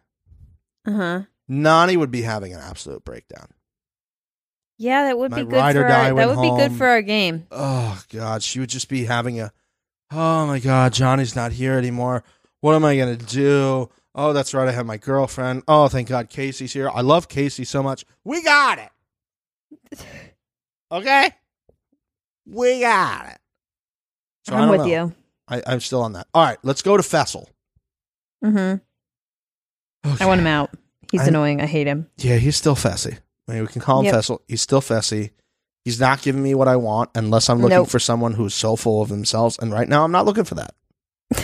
C: Uh huh.
B: Nany would be having an absolute breakdown.
C: Yeah, that would
B: My
C: be good for our, that would be good for our game.
B: Oh God, she would just be having a. Oh my God, Johnny's not here anymore. What am I gonna do? Oh, that's right, I have my girlfriend. Oh, thank God, Casey's here. I love Casey so much. We got it. Okay, we got it. So
C: I'm with
B: know.
C: you.
B: I, I'm still on that. All right, let's go to Fessel.
C: Mm-hmm.
B: Okay.
C: I want him out. He's
B: I-
C: annoying. I hate him.
B: Yeah, he's still Fessy. I mean, we can call him
C: Yep.
B: Fessel. He's still Fessy. He's not giving me what I want unless I'm looking
C: Nope.
B: for someone who's so full of themselves. And right now, I'm not looking for that. [laughs]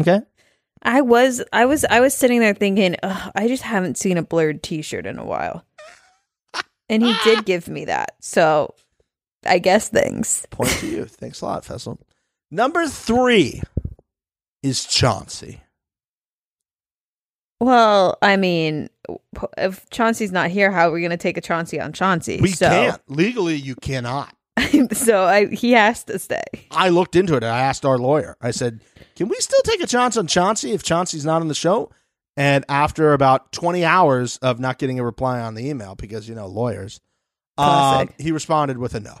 B: Okay.
C: I was, I was, I was sitting there thinking, I just haven't seen a blurred T-shirt in a while, and he did give me that. So, I guess things.
B: Point to you. Thanks a lot, Fessel. Number three is Chauncey.
C: Well, I mean, if Chauncey's not here, how are we going to take a Chauncey on Chauncey?
B: We
C: so,
B: can't. Legally, you cannot. [laughs]
C: so I, he has to stay.
B: I looked into it and I asked our lawyer. I said, can we still take a chance on Chauncey if Chauncey's not on the show? And after about 20 hours of not getting a reply on the email, because, you know, lawyers, um, he responded with a no.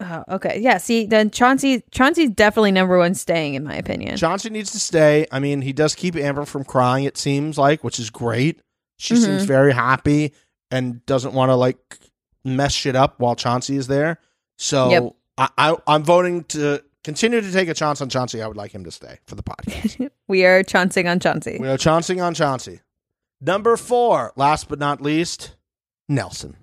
C: Oh, okay. Yeah. See, then Chauncey, Chauncey's definitely number one staying, in my opinion.
B: Chauncey needs to stay. I mean, he does keep Amber from crying, it seems like, which is great. She
C: Mhm.
B: seems very happy and doesn't want to like mess shit up while Chauncey is there. So
C: Yep.
B: I, I, I'm voting to continue to take a chance on Chauncey. I would like him to stay for the podcast. [laughs]
C: we are chancing on Chauncey.
B: we are chancing on Chauncey. Number four, last but not least, Nelson.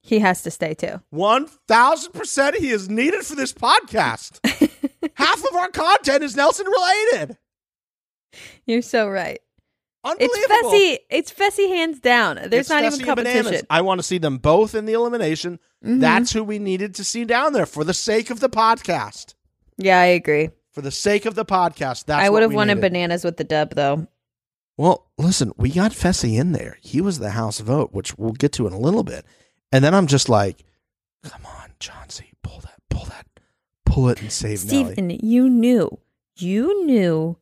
C: He has to stay too.
B: 1000% he is needed for this podcast. [laughs] Half of our content is Nelson related.
C: You're so right.
B: Unbelievable.
C: It's Fessy. It's Fessy hands down. There's
B: It's
C: not
B: Fessy
C: even competition.
B: Bananas. I want to see them both in the elimination.
C: Mhm.
B: That's who we needed to see down there for the sake of the podcast.
C: yeah, I agree.
B: For the sake of the podcast, that's
C: I would have wanted
B: needed.
C: bananas with the dub though.
B: Well, listen, we got Fessy in there. He was the House vote, which we'll get to in a little bit. And then I'm just like, come on, Chauncey, pull that, pull that, pull it and save Nelly.
C: Stephen, you knew. You knew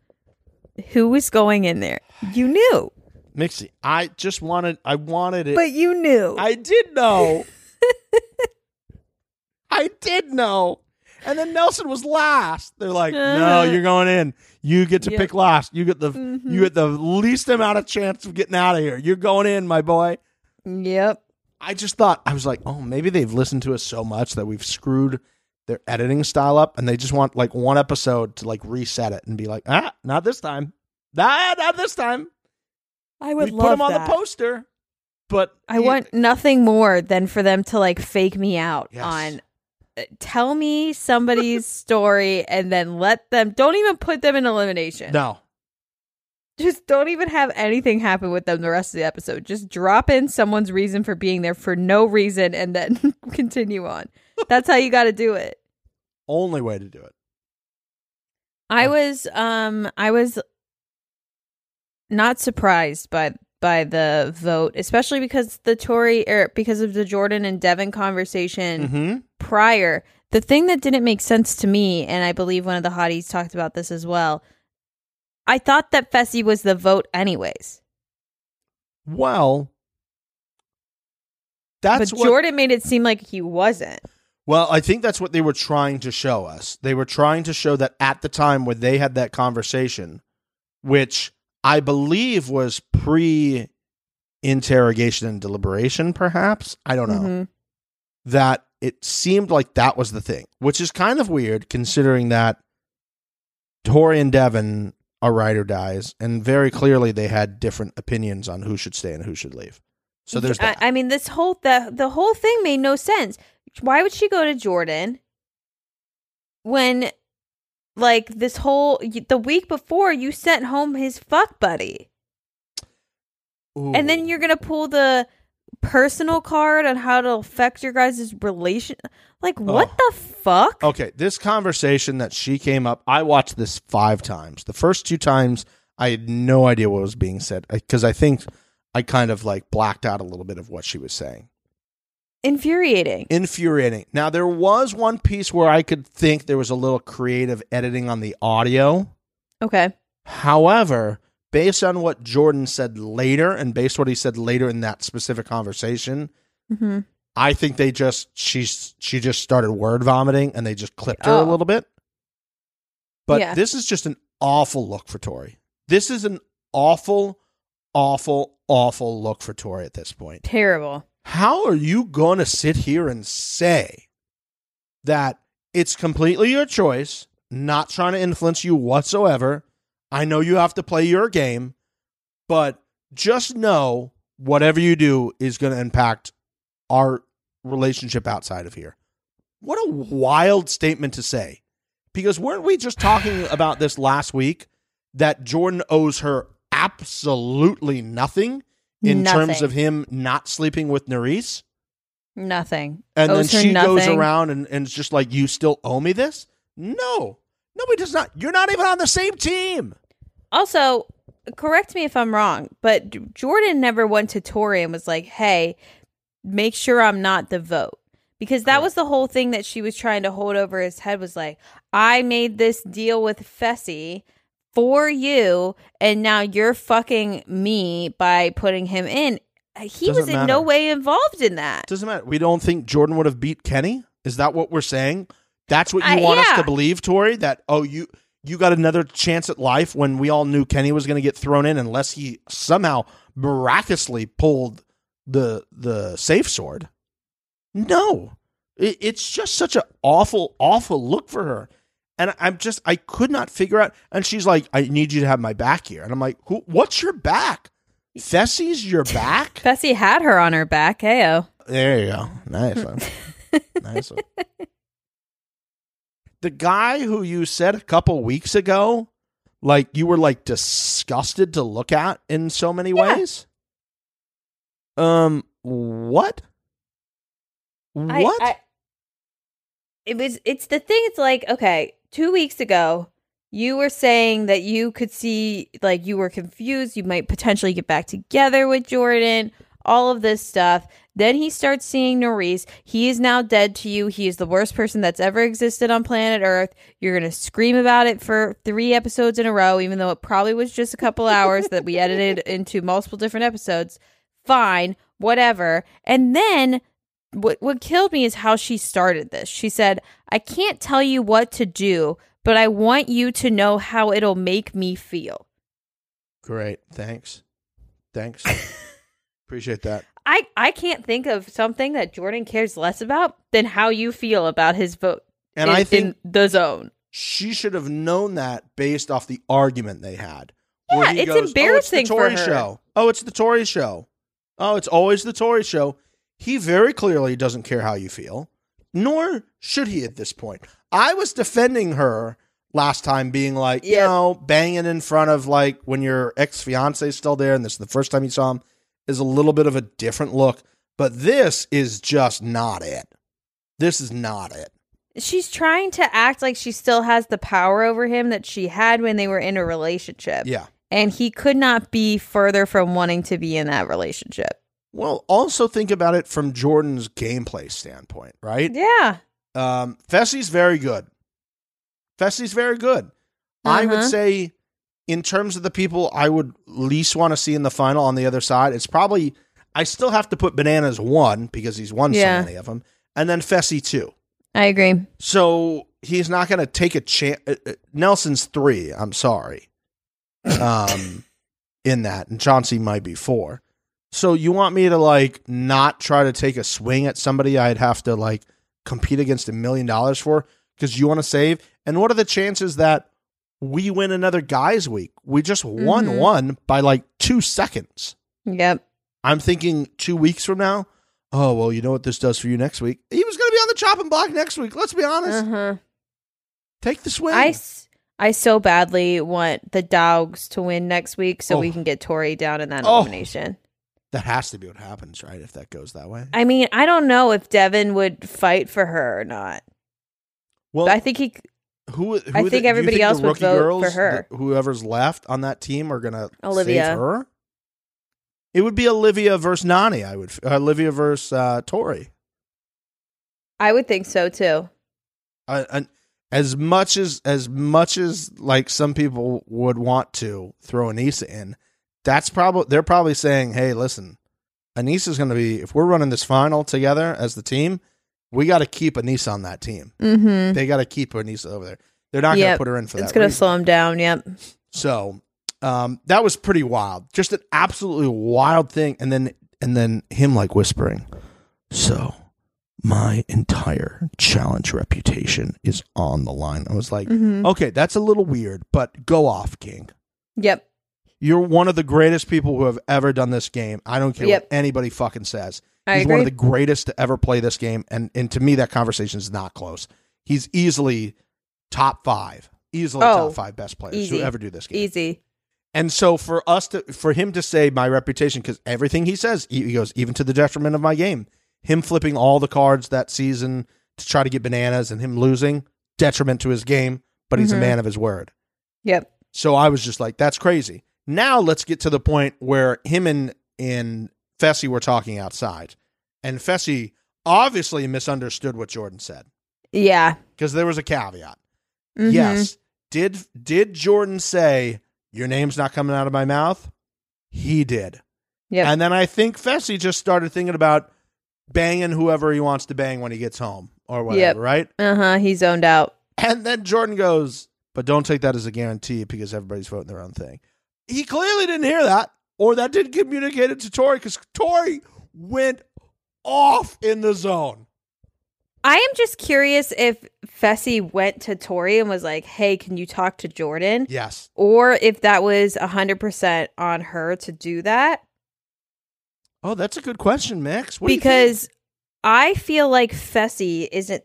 C: who was going in there. You knew.
B: Mixie, I just wanted, I wanted it.
C: But you knew.
B: I did know. [laughs] I did know. And then Nelson was last. They're like, no, you're going in. You get to
C: Yep.
B: pick last. You get the
C: Mhm.
B: you get the least amount of chance of getting out of here. You're going in, my boy.
C: yep.
B: I just thought I was like, oh, maybe they've listened to us so much that we've screwed their editing style up, and they just want like one episode to like reset it and be like, ah, not this time. Nah, not this time.
C: I would
B: We put them on the poster, but
C: I want nothing more than for them to like fake me out
B: Yes.
C: on uh, tell me somebody's [laughs] story and then let them don't even put them in elimination.
B: no.
C: Just don't even have anything happen with them the rest of the episode. Just drop in someone's reason for being there for no reason and then [laughs] continue on. That's how you got to do it.
B: Only way to do it.
C: I was um I was not surprised by by the vote, especially because the Tori or because of the Jordan and Devin conversation
B: Mm-hmm.
C: prior. The thing that didn't make sense to me, and I believe one of the hotties talked about this as well. I thought that Fessy was the vote anyways.
B: Well, that's
C: but
B: what.
C: Jordan made it seem like he wasn't.
B: well, I think that's what they were trying to show us. They were trying to show that at the time when they had that conversation, which I believe was pre interrogation and deliberation, perhaps. I don't know.
C: Mhm.
B: That it seemed like that was the thing, which is kind of weird considering that Tori and Devin are ride or dies, and very clearly they had different opinions on who should stay and who should leave. So there's
C: I. I mean, this whole the the whole thing made no sense. Why would she go to Jordan when, like, this whole the week before you sent home his fuck buddy, and then you're gonna pull the personal card on how to affect your guys' relation? Like, what
B: Oh.
C: the fuck?
B: Okay, this conversation that she came up, I watched this five times. The first two times, I had no idea what was being said because I think I kind of like blacked out a little bit of what she was saying.
C: Infuriating.
B: infuriating. Now there was one piece where I could think there was a little creative editing on the audio.
C: Okay.
B: However, based on what Jordan said later and based on what he said later in that specific conversation,
C: hmm
B: I think they just she's she just started word vomiting and they just clipped her a
C: Oh.
B: little bit. But
C: Yeah.
B: this is just an awful look for Tori. This is an awful, awful, awful look for Tori at this point.
C: Terrible.
B: How are you going to sit here and say that it's completely your choice, not trying to influence you whatsoever? I know you have to play your game, but just know whatever you do is going to impact our relationship outside of here. What a wild statement to say. Because weren't we just talking about this last week that Jordan owes her absolutely nothing in terms of him not sleeping with Nurys?
C: Nothing.
B: And
C: Owes
B: then she goes around and, and it's just like, you still owe me this? No. Nobody does not. You're not even on the same team.
C: Also, correct me if I'm wrong, but Jordan never went to Tori and was like, "Hey, make sure I'm not the vote." Because that was the whole thing that she was trying to hold over his head was like, "I made this deal with Fessy for you and now you're fucking me by putting him in." He was
B: Doesn't
C: in no way involved in that.
B: Doesn't matter. We don't think Jordan would have beat Kenny. Is that what we're saying? That's what you want us to believe, Tori? That oh you you got another chance at life when we all knew Kenny was going to get thrown in unless he somehow miraculously pulled the the safe sword. No, it, it's just such an awful awful look for her. And I'm just I could not figure out. And she's like, "I need you to have my back here." And I'm like, Who, "What's your back? Fessy's your [laughs] back?"
C: Fessy had her on her back. Heyo.
B: There you go. Nice one. [laughs] nice one. The guy who you said a couple weeks ago, like you were like disgusted to look at in so many
C: Yeah.
B: ways. Um, what?
C: I-
B: What?
C: I- it was it's the thing it's like okay 2 weeks ago you were saying that you could see like you were confused you might potentially get back together with Jordan all of this stuff. Then he starts seeing Nurys. He is now dead to you. He is the worst person that's ever existed on planet earth. You're going to scream about it for 3 episodes in a row even though it probably was just a couple hours that we edited [laughs] into multiple different episodes. Fine whatever. And then what what killed me is how she started this. She said, "I can't tell you what to do, but I want you to know how it'll make me feel."
B: Great. Thanks. Thanks. [laughs] Appreciate that.
C: I I can't think of something that Jordan cares less about than how you feel about his vote.
B: And
C: in,
B: I think
C: in the zone.
B: she should have known that based off the argument they had.
C: Yeah, it's
B: goes,
C: embarrassing
B: Oh, it's the
C: for
B: Tori
C: her."
B: show. Oh, it's the Tori show. Oh, it's always the Tori show. He very clearly doesn't care how you feel, nor should he at this point. I was defending her last time, being like, you know, banging in front of like when your ex fiance is still there and this is the first time you saw him is a little bit of a different look. But this is just not it. This is not it.
C: She's trying to act like she still has the power over him that she had when they were in a relationship.
B: Yeah.
C: And he could not be further from wanting to be in that relationship.
B: Well, also think about it from Jordan's gameplay standpoint, right?
C: Yeah.
B: Um, Fessy's very good. Fessy's very good. I would
C: Uh-huh.
B: say, in terms of the people I would least want to see in the final on the other side, it's probably I still have to put Bananas one because he's won
C: Yeah.
B: so many of them, and then Fessy two.
C: I agree.
B: So he's not going to take a chance. Nelson's three. I'm sorry. Um, in that, and Chauncey might be four. So you want me to like not try to take a swing at somebody I'd have to like compete against a million dollars for because you want to save? And what are the chances that we win another guys week? We just won
C: Mhm.
B: one by like two seconds.
C: Yep.
B: I'm thinking two weeks from now. Oh well, you know what this does for you next week. He was going to be on the chopping block next week. Let's be honest.
C: Uh-huh.
B: Take the swing.
C: I, I so badly want the dogs to win next week so we
B: Oh.
C: can get Tori down in that
B: Oh.
C: elimination.
B: That has to be what happens, right? If that goes that way.
C: I mean, I don't know if Devin would fight for her or not.
B: Well,
C: But I think he.
B: who, who
C: I think
B: you
C: everybody
B: the
C: else would vote for her.
B: the- whoever's left on that team are gonna
C: Olivia.
B: save her. It would be Olivia versus Nany. I would uh, Olivia versus uh, Tori.
C: I would think so too.
B: Uh, and as much as as much as like some people would want to throw Aneesa in, that's probably they're probably saying, "Hey, listen, Aneesa's going to be if we're running this final together as the team, we got to keep Aneesa on that team.
C: Mm-hmm.
B: They got to keep Aneesa over there. They're not going to put her in for
C: It's
B: that.
C: It's
B: gonna
C: slow him down. Yep.
B: So um, that was pretty wild. Just an absolutely wild thing. And then and then him like whispering, So my entire challenge reputation is on the line. I was like,
C: Mm-hmm.
B: okay, that's a little weird, but go off, King.
C: Yep.
B: You're one of the greatest people who have ever done this game. I don't care
C: Yep.
B: what anybody fucking says.
C: I
B: He's one of the greatest to ever play this game, and and to me that conversation is not close. He's easily top five, easily
C: Oh,
B: top five best players
C: easy.
B: who ever do this game.
C: Easy.
B: And so for us to for him to say my reputation because everything he says he goes even to the detriment of my game. Him flipping all the cards that season to try to get bananas and him losing detriment to his game, but he's
C: Mhm.
B: a man of his word.
C: Yep.
B: So I was just like, that's crazy. Now let's get to the point where him and and Fessy were talking outside, and Fessy obviously misunderstood what Jordan said
C: Yeah.
B: because there was a caveat.
C: Mhm.
B: Yes, did did Jordan say your name's not coming out of my mouth? He did,
C: Yeah.
B: and then I think Fessy just started thinking about banging whoever he wants to bang when he gets home or whatever,
C: Yep.
B: right?
C: uh huh. He zoned out.
B: And then Jordan goes, but don't take that as a guarantee because everybody's voting their own thing. He clearly didn't hear that, or that didn't communicate it to Tori because Tori went off in the zone.
C: I am just curious if Fessy went to Tori and was like, "Hey, can you talk to Jordan?"
B: Yes.
C: Or if that was hundred percent on her to do that.
B: Oh, that's a good question, Max. What do you think?
C: because I feel like Fessy isn't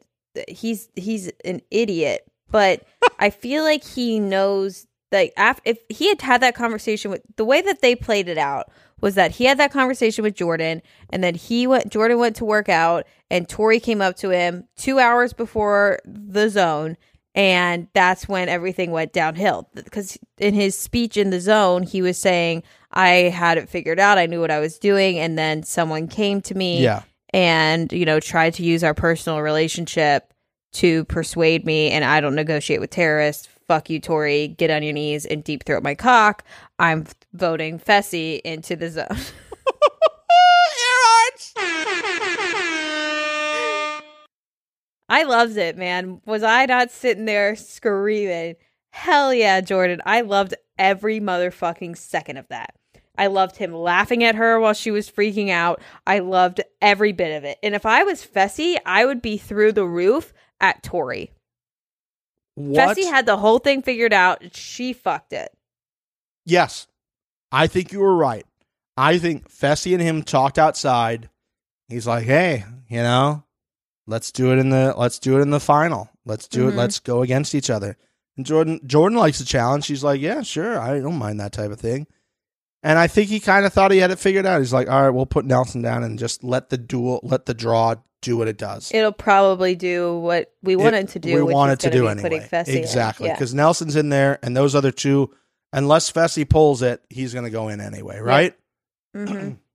C: he's he's an idiot, but [laughs] I feel like he knows like af- if he had had that conversation with the way that they played it out was that he had that conversation with Jordan and then he went Jordan went to work out and Tori came up to him 2 hours before the zone and that's when everything went downhill. Because in his speech in the zone he was saying I had it figured out. I knew what I was doing. And then someone came to me
B: yeah,
C: and you know tried to use our personal relationship to persuade me and i don't negotiate with terrorists fuck you tori. Get on your knees and deep throat my cock. I'm voting fessy into the zone. [laughs] I loved it man. Was i not sitting there screaming? Hell yeah jordan. I loved every motherfucking second of that. I loved him laughing at her while she was freaking out. I loved every bit of it. And if I was Fessy, I would be through the roof at Tori.
B: What?
C: Fessy had the whole thing figured out. She fucked it.
B: yes, I think you were right. I think Fessy and him talked outside. He's like, "Hey, you know, let's do it in the let's do it in the final. Let's do it.
C: Mhm.
B: Let's go against each other." And Jordan Jordan likes a challenge. She's like, "Yeah, sure. I don't mind that type of thing." And I think he kind of thought he had it figured out. He's like, "All right, we'll put Nelson down and just let the duel, let the draw do what it does."
C: It'll probably do what we want it to do.
B: We
C: which
B: want it to do anyway. Exactly,
C: Yeah.
B: because Nelson's in there, and those other two, unless Fessy pulls it, he's going to go in anyway, right?
C: Mhm. [clears throat]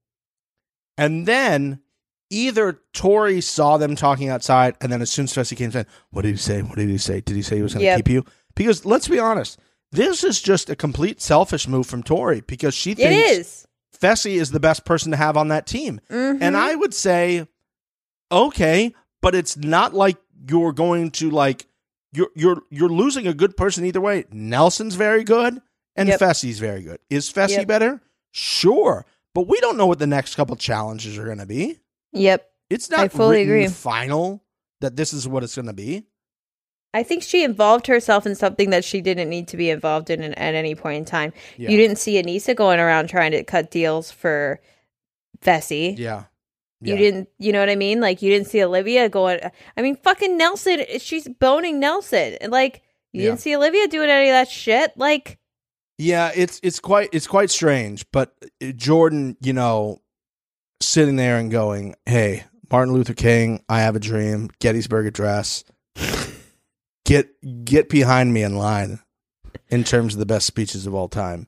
B: And then either Tori saw them talking outside, and then as soon as Fessy came in, what did he say? What did he say? Did he say he was going to
C: Yep.
B: keep you? Because let's be honest, this is just a complete selfish move from Tori because she thinks
C: is.
B: Fessy is the best person to have on that team.
C: Mhm.
B: And I would say, okay, but it's not like you're going to like you're you're you're losing a good person either way. Nelson's very good and
C: Yep.
B: Fessy's very good. Is Fessy
C: Yep.
B: better? Sure. But we don't know what the next couple challenges are going to be.
C: Yep.
B: It's not
C: I fully agree.
B: final that this is what it's going to be.
C: I think she involved herself in something that she didn't need to be involved in at any point in time.
B: Yeah.
C: You didn't see Aneesa going around trying to cut deals for Fessy.
B: Yeah.
C: You
B: Yeah.
C: didn't, you know what I mean? Like you didn't see Olivia going. I mean, fucking Nelson. She's boning Nelson. And, Like you
B: Yeah.
C: didn't see Olivia doing any of that shit. Like
B: Yeah, it's it's quite it's quite strange, but uh, Jordan, you know, sitting there and going, "Hey, Martin Luther King, I have a dream. Gettysburg Address. [laughs] get get behind me in line in terms of the best speeches of all time.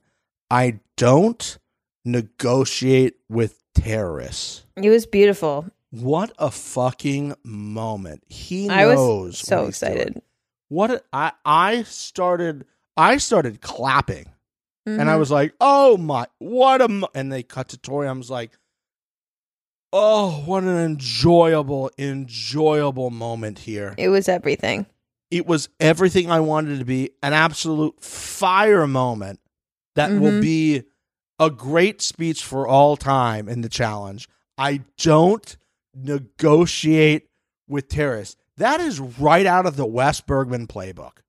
B: I don't negotiate with terrorists.
C: it was beautiful.
B: What a fucking moment. He knows.
C: I was so
B: he's doing.
C: excited.
B: What a, I I started I started clapping and I
C: Mhm.
B: was like, "Oh my, what a!" Mo-. And they cut to Tori. I was like, "Oh, what an enjoyable, enjoyable moment here."
C: it was everything.
B: It was everything I wanted to be. An absolute fire moment that will
C: Mhm.
B: be a great speech for all time in the challenge. I don't negotiate with terrorists. That is right out of the Wes Bergmann playbook.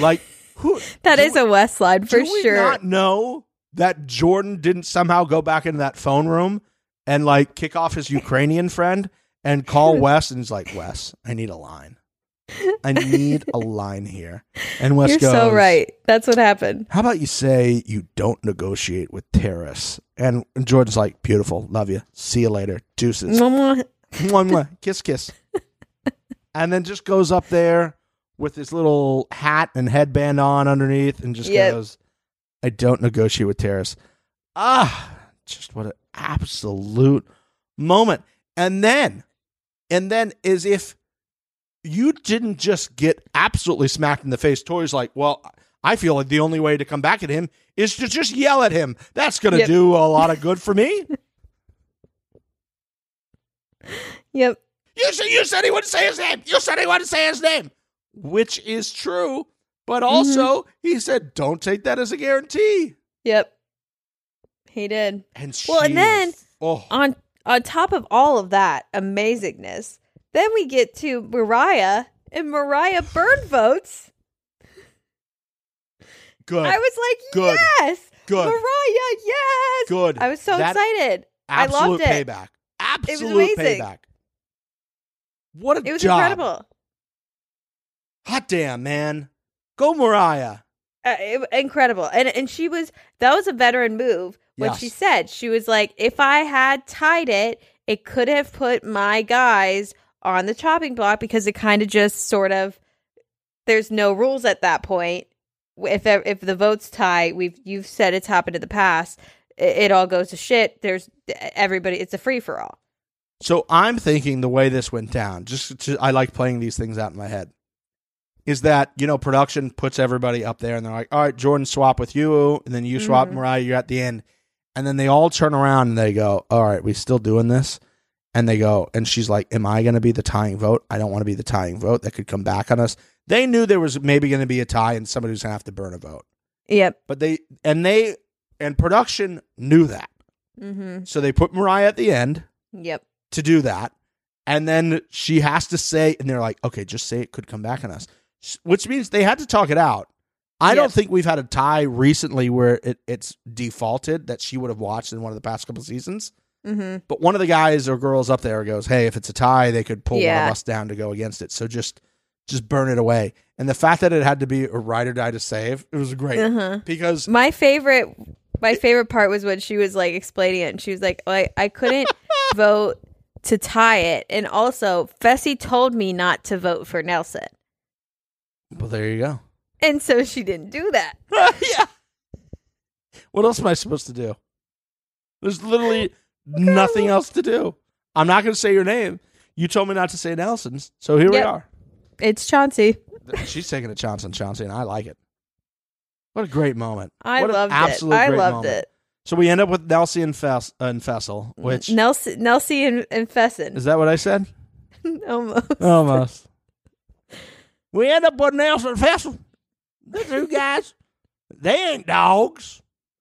B: Like who? [laughs]
C: That
B: do
C: is
B: we-
C: a West line for
B: do we
C: sure.
B: not know that Jordan didn't somehow go back into that phone room and like kick off his Ukrainian friend and call [laughs] Wes and he's like, Wes, I need a line. I need a [laughs] line here. And Wes
C: You're
B: goes,
C: so right. That's what happened.
B: How about you say you don't negotiate with terrorists? And Jordan's like, beautiful, love you. See you later. Deuces.
C: Mwah, mwah.
B: kiss, kiss. [laughs] and then just goes up there with his little hat and headband on underneath and just
C: Yep.
B: goes, I don't negotiate with terrorists. Ah, just what an absolute moment. And then, and then as if you didn't just get absolutely smacked in the face, Tori's like, well, I feel like the only way to come back at him is to just yell at him. That's going to
C: Yep.
B: do a lot of good for me. [laughs]
C: Yep.
B: You said you said he wouldn't say his name. You said he wouldn't say his name, which is true. But mm-hmm. also, he said, "Don't take that as a guarantee."
C: Yep. He did.
B: And
C: Well, and then-
B: oh,
C: On on top of all of that amazingness, then we get to Mariah and Mariah burn votes.
B: good,
C: I was like,
B: Good.
C: yes,
B: good,
C: Mariah, yes.
B: good.
C: I was so
B: That
C: excited. I
B: Absolute
C: loved it.
B: payback. Absolute
C: amazing.
B: payback. What a
C: It was
B: job!
C: incredible.
B: Hot damn, man! Go Mariah.
C: Uh, it- incredible. And and she was that was a veteran move. What she
B: Yes.
C: said, she was like, if I had tied it, it could have put my guys on the chopping block because it kind of just sort of there's no rules at that point. If if the votes tie, we've you've said it's happened in the past. It, it all goes to shit. There's everybody. It's a free for all.
B: So I'm thinking the way this went down, just to, I like playing these things out in my head, is that, you know, production puts everybody up there and they're like, all right, Jordan, swap with you. And then you swap,
C: Mhm.
B: Mariah, you're at the end. And then they all turn around and they go, all right, we still doing this? And they go, and she's like, am I going to be the tying vote? I don't want to be the tying vote. That could come back on us. They knew there was maybe going to be a tie and somebody was going to have to burn a vote.
C: Yep.
B: But they, and they, and production knew that.
C: Mm-hmm.
B: So they put Mariah at the end
C: Yep.
B: to do that. And then she has to say, and they're like, okay, just say it could come back on us, which means they had to talk it out. I don't think we've had a tie recently where it, it's defaulted that she would have watched in one of the past couple seasons.
C: Mm-hmm.
B: But one of the guys or girls up there goes, hey, if it's a tie, they could pull one of us down to go against it. So just just burn it away. And the fact that it had to be a ride or die to save, it was great
C: Uh-huh.
B: because
C: My favorite my favorite part was when she was like explaining it and she was like, I, I couldn't [laughs] vote to tie it. And also Fessy told me not to vote for Nelson.
B: well, there you go.
C: And so she didn't do that. [laughs]
B: yeah. What else am I supposed to do? There's literally [laughs] nothing else to do. I'm not going to say your name. You told me not to say Nelson's, so here we are.
C: It's Chauncey.
B: She's taking a chance on Chauncey, and I like it. What a great moment!
C: I
B: What an
C: loved it.
B: absolute
C: I
B: great
C: loved
B: moment.
C: it.
B: So we end up with Nelson and, Fess- uh, and Fessel, which
C: Nelson Nelsie and, and Fesson.
B: is that what I said? [laughs]
C: Almost.
B: Almost. [laughs] we end up with Nelson and Fessel. The two guys, they ain't dogs.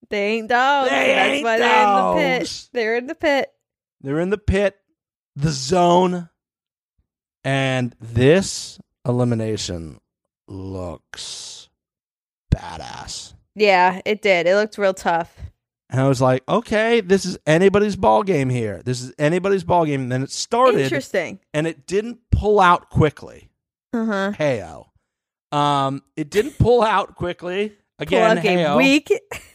C: They ain't dogs.
B: They
C: That's
B: ain't
C: why they're in the pit. They're in the pit.
B: They're in the pit, the zone, and this elimination looks badass.
C: Yeah, it did. It looked real tough.
B: And I was like, okay, this is anybody's ball game here. This is anybody's ball game. And then it started,
C: Interesting.
B: and it didn't pull out quickly.
C: Uh-huh.
B: Heyo. Um, it didn't pull out quickly. Again,
C: Pull-out game
B: heyo.
C: week. [laughs]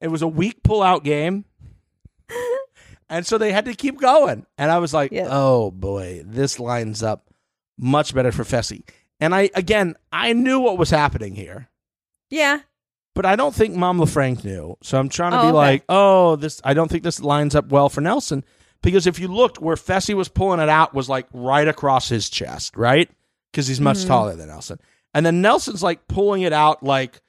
B: It was a weak pull-out game. [laughs] And so they had to keep going. And I was like,
C: Yeah.
B: oh boy, this lines up much better for Fessy. And I, again, I knew what was happening here,
C: Yeah.
B: but I don't think Mom LaFranc knew. So I'm trying to
C: Oh,
B: be
C: okay.
B: like, oh, this, I don't think this lines up well for Nelson because if you looked where Fessy was pulling it out was like right across his chest, right? Because he's much
C: Mm-hmm.
B: taller than Nelson. And then Nelson's like pulling it out like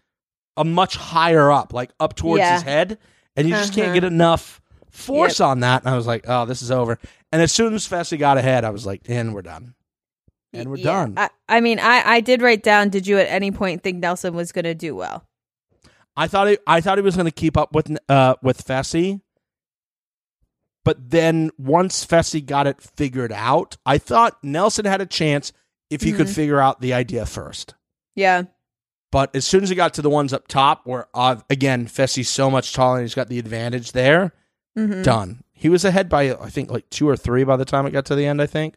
B: a much higher up, like up towards
C: Yeah.
B: his head. And you just can't
C: Uh-huh.
B: get enough force on that. And I was like, oh, this is over. And as soon as Fessy got ahead, I was like, and we're done. And we're
C: Yeah.
B: done.
C: I, I mean, I, I did write down. Did you at any point think Nelson was going to do well?
B: I thought he, I thought he was going to keep up with uh with Fessy, but then once Fessy got it figured out, I thought Nelson had a chance if he could
C: Mhm.
B: figure out the idea first.
C: Yeah.
B: But as soon as he got to the ones up top, where uh, again Fessy's so much taller and he's got the advantage there,
C: hmm
B: done. He was ahead by I think like two or three by the time it got to the end. I think,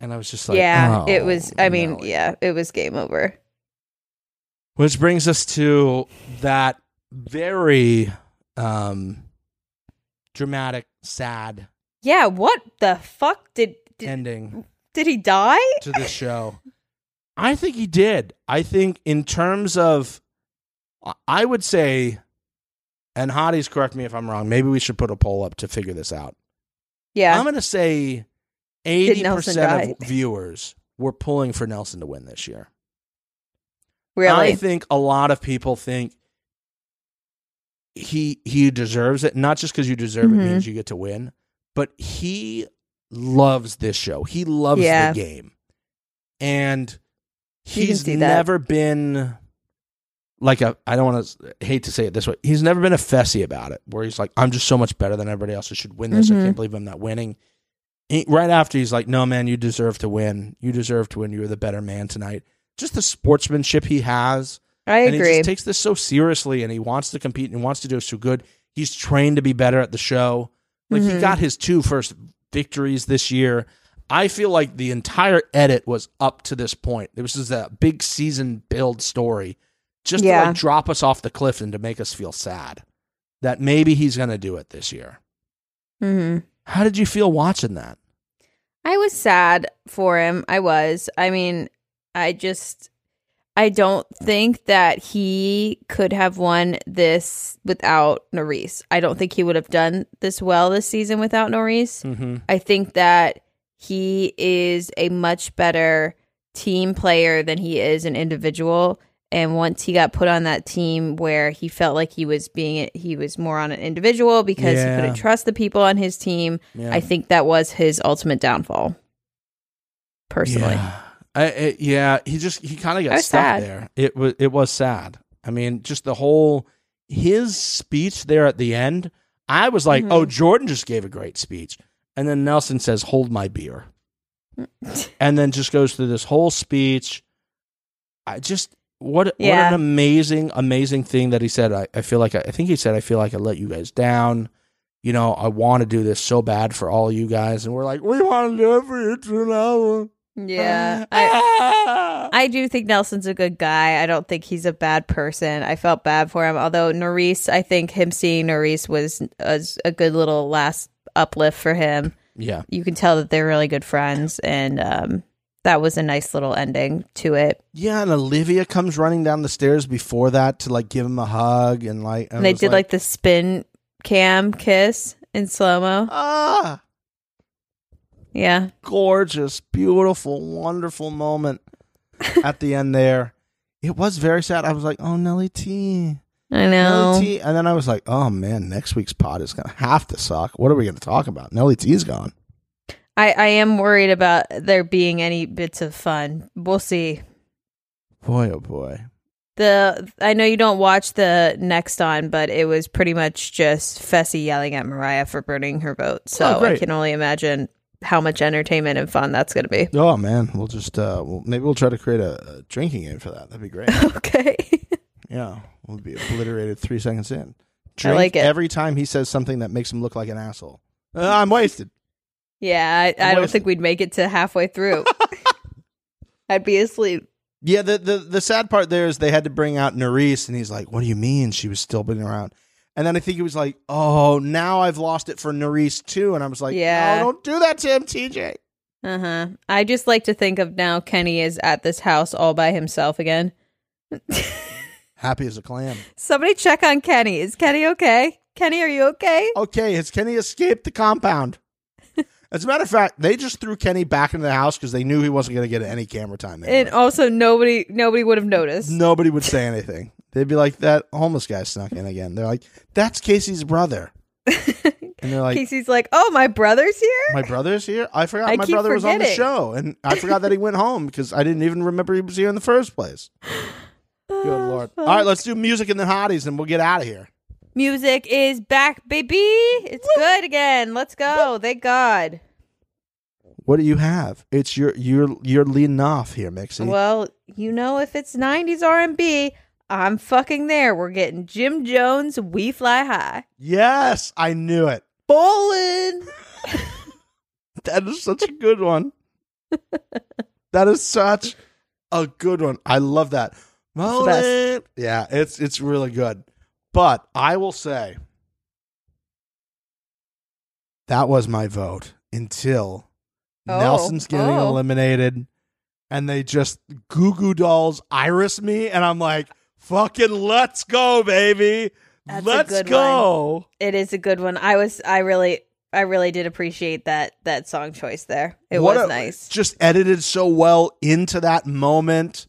B: and I was just like,
C: yeah.
B: oh,
C: it was. I mean, yeah, it was game over.
B: Which brings us to that very um, dramatic, sad
C: Yeah. What the fuck did did,
B: ending
C: did he die?
B: to the show. I think he did. I think in terms of, I would say, and Hotties, correct me if I'm wrong. Maybe we should put a poll up to figure this out.
C: Yeah.
B: I'm going to say 80% of viewers were pulling for Nelson to win this year.
C: really.
B: I think a lot of people think he he deserves it. Not just because you deserve
C: Mhm.
B: it means you get to win, but he loves this show. He loves
C: Yeah.
B: the game, and he's never been like a. I don't want to hate to say it this way. He's never been a fessy about it, where he's like, "I'm just so much better than everybody else. I should win this. I
C: Mhm.
B: can't believe I'm not winning." He- right after he's like, "No, man, you deserve to win. You deserve to win. You're the better man tonight." Just the sportsmanship he has
C: I
B: and he
C: agree.
B: just takes this so seriously and he wants to compete and wants to do it so good. He's trained to be better at the show. Like he
C: Mhm.
B: got his two first victories this year. I feel like the entire edit was up to this point. It was just a big season build story just to like drop us off the cliff and to make us feel sad that maybe he's going to do it this year.
C: hmm
B: How did you feel watching that?
C: I was sad for him. I was. I mean, I just I don't think that he could have won this without Nurys. I don't think he would have done this well this season without Nurys.
B: Mm-hmm.
C: I think that he is a much better team player than he is an individual. And once he got put on that team where he felt like he was being, he was more on an individual because
B: Yeah.
C: he couldn't trust the people on his team.
B: Yeah.
C: I think that was his ultimate downfall. Personally,
B: Yeah, I, I, yeah he just he kind of got stuck
C: sad.
B: there. It was it was sad. I mean, just the whole his speech there at the end. I was like,
C: Mhm.
B: oh, Jordan just gave a great speech, and then Nelson says, "Hold my beer," and then just goes through this whole speech. I just what what an amazing amazing thing that he said. I, I feel like I, I think he said I feel like I let you guys down. You know, I want to do this so bad for all you guys, and we're like, we want to do it for you too now.
C: yeah, I [laughs] I do think Nelson's a good guy. I don't think he's a bad person. I felt bad for him, although Nurys, I think him seeing Nurys was was a good little last uplift for him.
B: yeah.
C: You can tell that they're really good friends, and um, that was a nice little ending to it.
B: Yeah, and Olivia comes running down the stairs before that to like give him a hug and like
C: And they did like, the spin cam kiss in slow mo.
B: ah
C: Yeah,
B: gorgeous, beautiful, wonderful moment [laughs] at the end there. It was very sad. I was like, oh Nelly T.
C: I know.
B: Nelly T. And then I was like, oh man, next week's pod is gonna have to suck. What are we gonna talk about? Nelly T's gone.
C: I, I am worried about there being any bits of fun. We'll see.
B: Boy oh boy.
C: The I know you don't watch the next on, but it was pretty much just Fessy yelling at Mariah for burning her vote. So
B: Oh,
C: I can only imagine how much entertainment and fun that's going to be.
B: Oh man, we'll just uh we'll, maybe we'll try to create a, a drinking game for that. That'd be great. [laughs]
C: okay.
B: Yeah, we'll be obliterated three seconds in.
C: I like it.
B: every time he says something that makes him look like an asshole. Uh, I'm wasted.
C: yeah, I, I don't
B: wasted.
C: think we'd make it to halfway through. [laughs] I'd be asleep.
B: Yeah, the, the the sad part there is they had to bring out Nurys, and he's like, "What do you mean she was still been around?" And then I think he was like, "Oh, now I've lost it for Nurys too." And I was like,
C: Yeah.
B: "No, don't do that to him, TJ."
C: Uh huh. I just like to think of now Kenny is at this house all by himself again. [laughs]
B: Happy as a clam.
C: Somebody check on Kenny. Is Kenny okay? Kenny, are you okay?
B: Okay, has Kenny escaped the compound? [laughs] As a matter of fact, they just threw Kenny back into the house because they knew he wasn't going to get any camera time.
C: There.
B: And
C: also, nobody nobody would have noticed.
B: Nobody would say [laughs] anything. They'd be like, "That homeless guy snuck in again." They're like, "That's Casey's brother," [laughs] and they're like,
C: Casey's like, "Oh, my brother's here."
B: "My brother's here." I forgot
C: I
B: my brother was on the show, and I forgot that he went home because I didn't even remember he was here in the first place. Good ah, lord! All right, let's do music and the hotties, and we'll get out of here.
C: Music is back, baby. It's good again. Let's go. Thank God.
B: What do you have? It's your you're you're leading off here, Mixie.
C: Well, you know, if it's '90s R&B, I'm fucking there. We're getting Jim Jones. We fly high.
B: yes, I knew it.
C: Bowling. [laughs]
B: That is such a good one. [laughs] that is such a good one. I love that.
C: The best.
B: Yeah, it's it's really good. But I will say that was my vote until
C: Oh,
B: Nelson's getting
C: oh.
B: eliminated and they just Goo Goo Dolls iris me and I'm like, fucking let's go, baby.
C: That's
B: let's go.
C: It is a good one. I was. I really. I really did appreciate that that song choice there. It
B: What
C: was
B: a-
C: nice.
B: Just edited so well into that moment.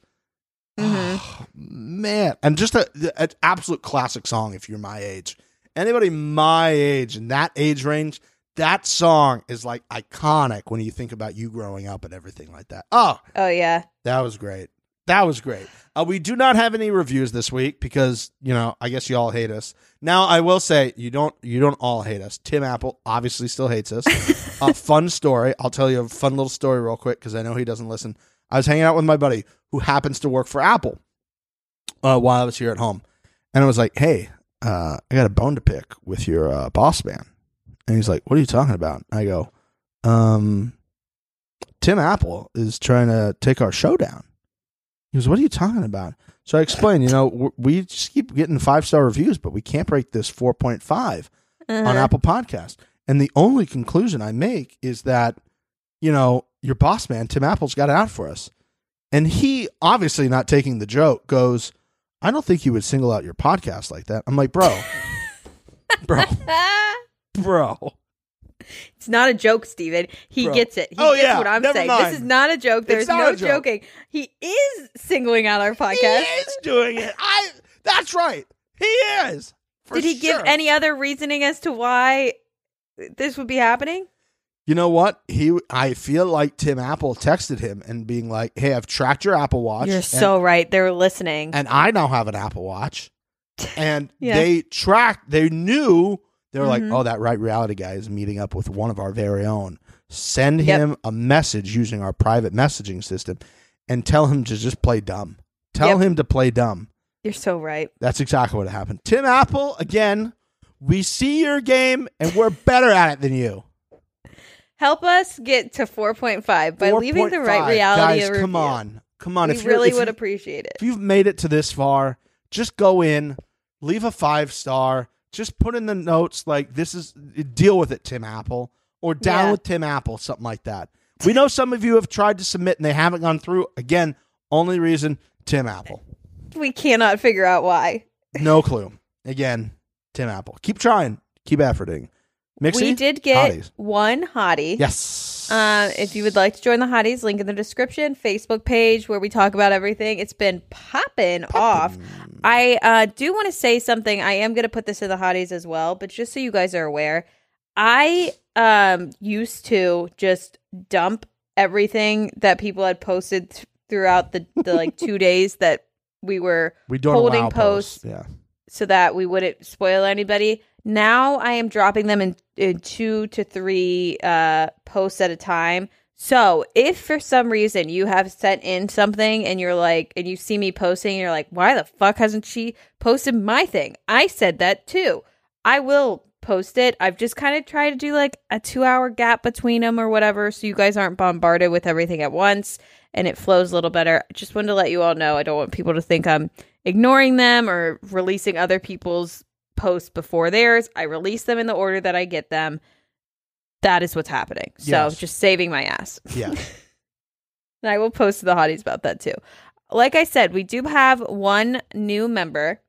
C: Mhm.
B: Man, and just a, an absolute classic song if you're my age. Anybody my age in that age range, that song is like iconic when you think about you growing up and everything like that. Oh,
C: Oh yeah.
B: that was great. That was great. Uh, we do not have any reviews this week because you know I guess you all hate us. Now I will say you don't you don't all hate us. Tim Apple obviously still hates us. [laughs] a fun story. I'll tell you a fun little story real quick because I know he doesn't listen. I was hanging out with my buddy who happens to work for Apple uh, while I was here at home, and I was like, "Hey, uh, I got a bone to pick with your uh, boss man." And he's like, "What are you talking about?" I go, "Um, Tim Apple is trying to take our show down." He goes, "What are you talking about?" So I explained, you know, we just keep getting five star reviews, but we can't break this four point five on
C: Uh-huh.
B: Apple Podcast. And the only conclusion I make is that, you know, your boss man, Tim Apple's got it out for us. And he, obviously not taking the joke, goes, I don't think you would single out your podcast like that. I'm like, bro, [laughs] bro, bro.
C: It's not a joke, Stephen. He
B: Bro.
C: gets it. He
B: Oh,
C: gets
B: yeah.
C: what I'm
B: Never
C: saying.
B: mind.
C: This is not a joke. There's
B: not
C: no
B: a joke.
C: joking. He is singling out our podcast.
B: He
C: podcast.
B: is doing it. I. That's right. He is. For
C: Did he give
B: sure.
C: any other reasoning as to why this would be happening?
B: You know what? He, I feel like Tim Apple texted him and being like, "Hey, I've tracked your Apple Watch.
C: You're
B: and-
C: so right. They're listening.
B: and I now have an Apple Watch. [laughs] And
C: Yeah.
B: they tracked, they knew, they were
C: Mhm.
B: like, oh, that right reality guy is meeting up with one of our very own. Send
C: Yep.
B: him a message using our private messaging system and tell him to just play dumb. Tell
C: Yep.
B: him to play dumb.
C: You're so right.
B: That's exactly what happened. Tim Apple, again, we see your game and we're better at it than you.
C: Help us get to 4.5 by leaving the right
B: 4.5.
C: reality.
B: Guys, come on. Come on.
C: We
B: if
C: really would
B: you-
C: appreciate it.
B: if you've made it to this far, just go in, leave a five star, just put in the notes like this is deal with it, Tim Apple, or down
C: Yeah.
B: with Tim Apple, something like that. We know some of you have tried to submit and they haven't gone through. Again, only reason Tim Apple.
C: We cannot figure out why.
B: No clue. Again, Tim Apple. Keep trying. Keep efforting. Mixie?
C: We did get
B: Hotties.
C: one hottie.
B: Yes.
C: Um, if you would like to join the hotties, link in the description, Facebook page where we talk about everything. It's been popping off. I uh, do want to say something. I am going to put this in the hotties as well, but just so you guys are aware, I um used to just dump everything that people had posted th- throughout the, the like [laughs] two days that we were
B: we
C: holding posts.
B: posts. Yeah.
C: so that we wouldn't spoil anybody. Now I am dropping them in, in two to three uh, posts at a time. So if for some reason you have sent in something and you're like, and you see me posting, you're like, why the fuck hasn't she posted my thing? I said that too. I will post it. I've just kind of tried to do like a two hour gap between them or whatever, so you guys aren't bombarded with everything at once and it flows a little better. I just wanted to let you all know. I don't want people to think I'm ignoring them or releasing other people's posts before theirs. I release them in the order that I get them. That is what's happening. So
B: Yes.
C: just saving my ass.
B: Yeah. [laughs]
C: And I will post to the hotties about that too. Like I said, we do have one new member.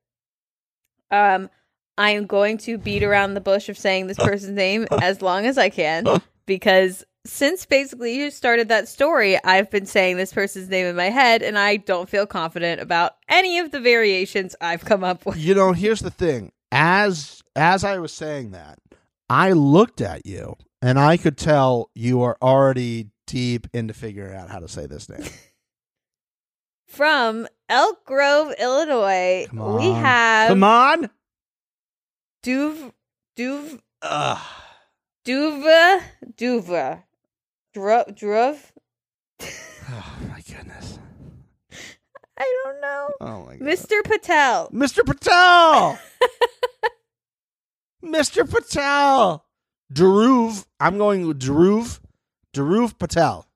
C: Um, I am going to beat around the bush of saying this person's name [laughs] as long as I can because since basically you started that story, I've been saying this person's name in my head and I don't feel confident about any of the variations I've come up with.
B: You know, here's the thing. As as I was saying that, I looked at you and I could tell you are already deep into figuring out how to say this name. [laughs]
C: From Elk Grove, Illinois,
B: Come
C: we have
B: Come on.
C: Duv Duv
B: Ugh.
C: Duva Duva Druv Druv [sighs]
B: Oh.
C: I don't know.
B: Oh my god.
C: Mr. Patel.
B: Mr. Patel. [laughs] Mr. Patel. Dhruv. I'm going with Dhruv. Dhruv Patel.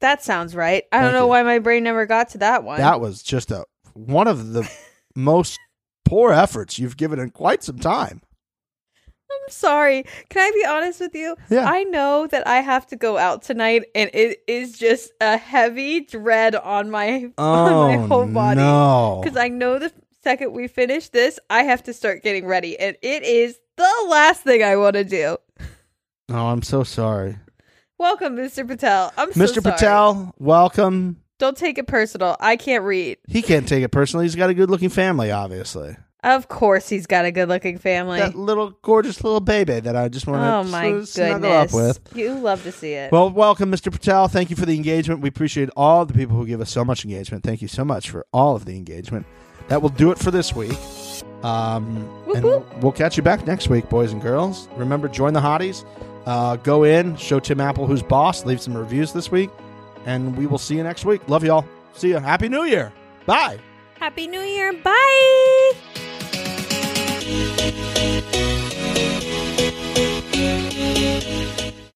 C: That sounds right. I don't know
B: you.
C: why my brain never got to that one.
B: That was just a one of the [laughs] most poor efforts you've given in quite some time.
C: I'm sorry. Can I be honest with you?
B: Yeah.
C: I know that I have to go out tonight and it is just a heavy dread on my [laughs] on my oh, whole body.
B: Oh, no.
C: Because I know the second we finish this, I have to start getting ready. And it is the last thing I want to do. [laughs]
B: Oh, I'm so sorry.
C: Welcome, Mr. Patel. I'm so
B: Mr.
C: sorry.
B: Patel, welcome.
C: Don't take it personal. I can't read.
B: He can't take it personally. He's got a good looking family, obviously.
C: Of course, he's got a good looking family.
B: That little gorgeous little baby that I just want to
C: oh my
B: snuggle up with.
C: You love to see it.
B: Well, welcome, Mr. Patel. Thank you for the engagement. We appreciate all the people who give us so much engagement. Thank you so much for all of the engagement. That will do it for this week. Um,
C: Whoop,
B: and
C: whoop.
B: we'll catch you back next week, boys and girls. Remember, join the hotties. Uh, go in, show Tim Apple who's boss. Leave some reviews this week, and we will see you next week. Love y'all. See you. Happy New Year. Bye.
C: Happy New Year. Bye. Thank you.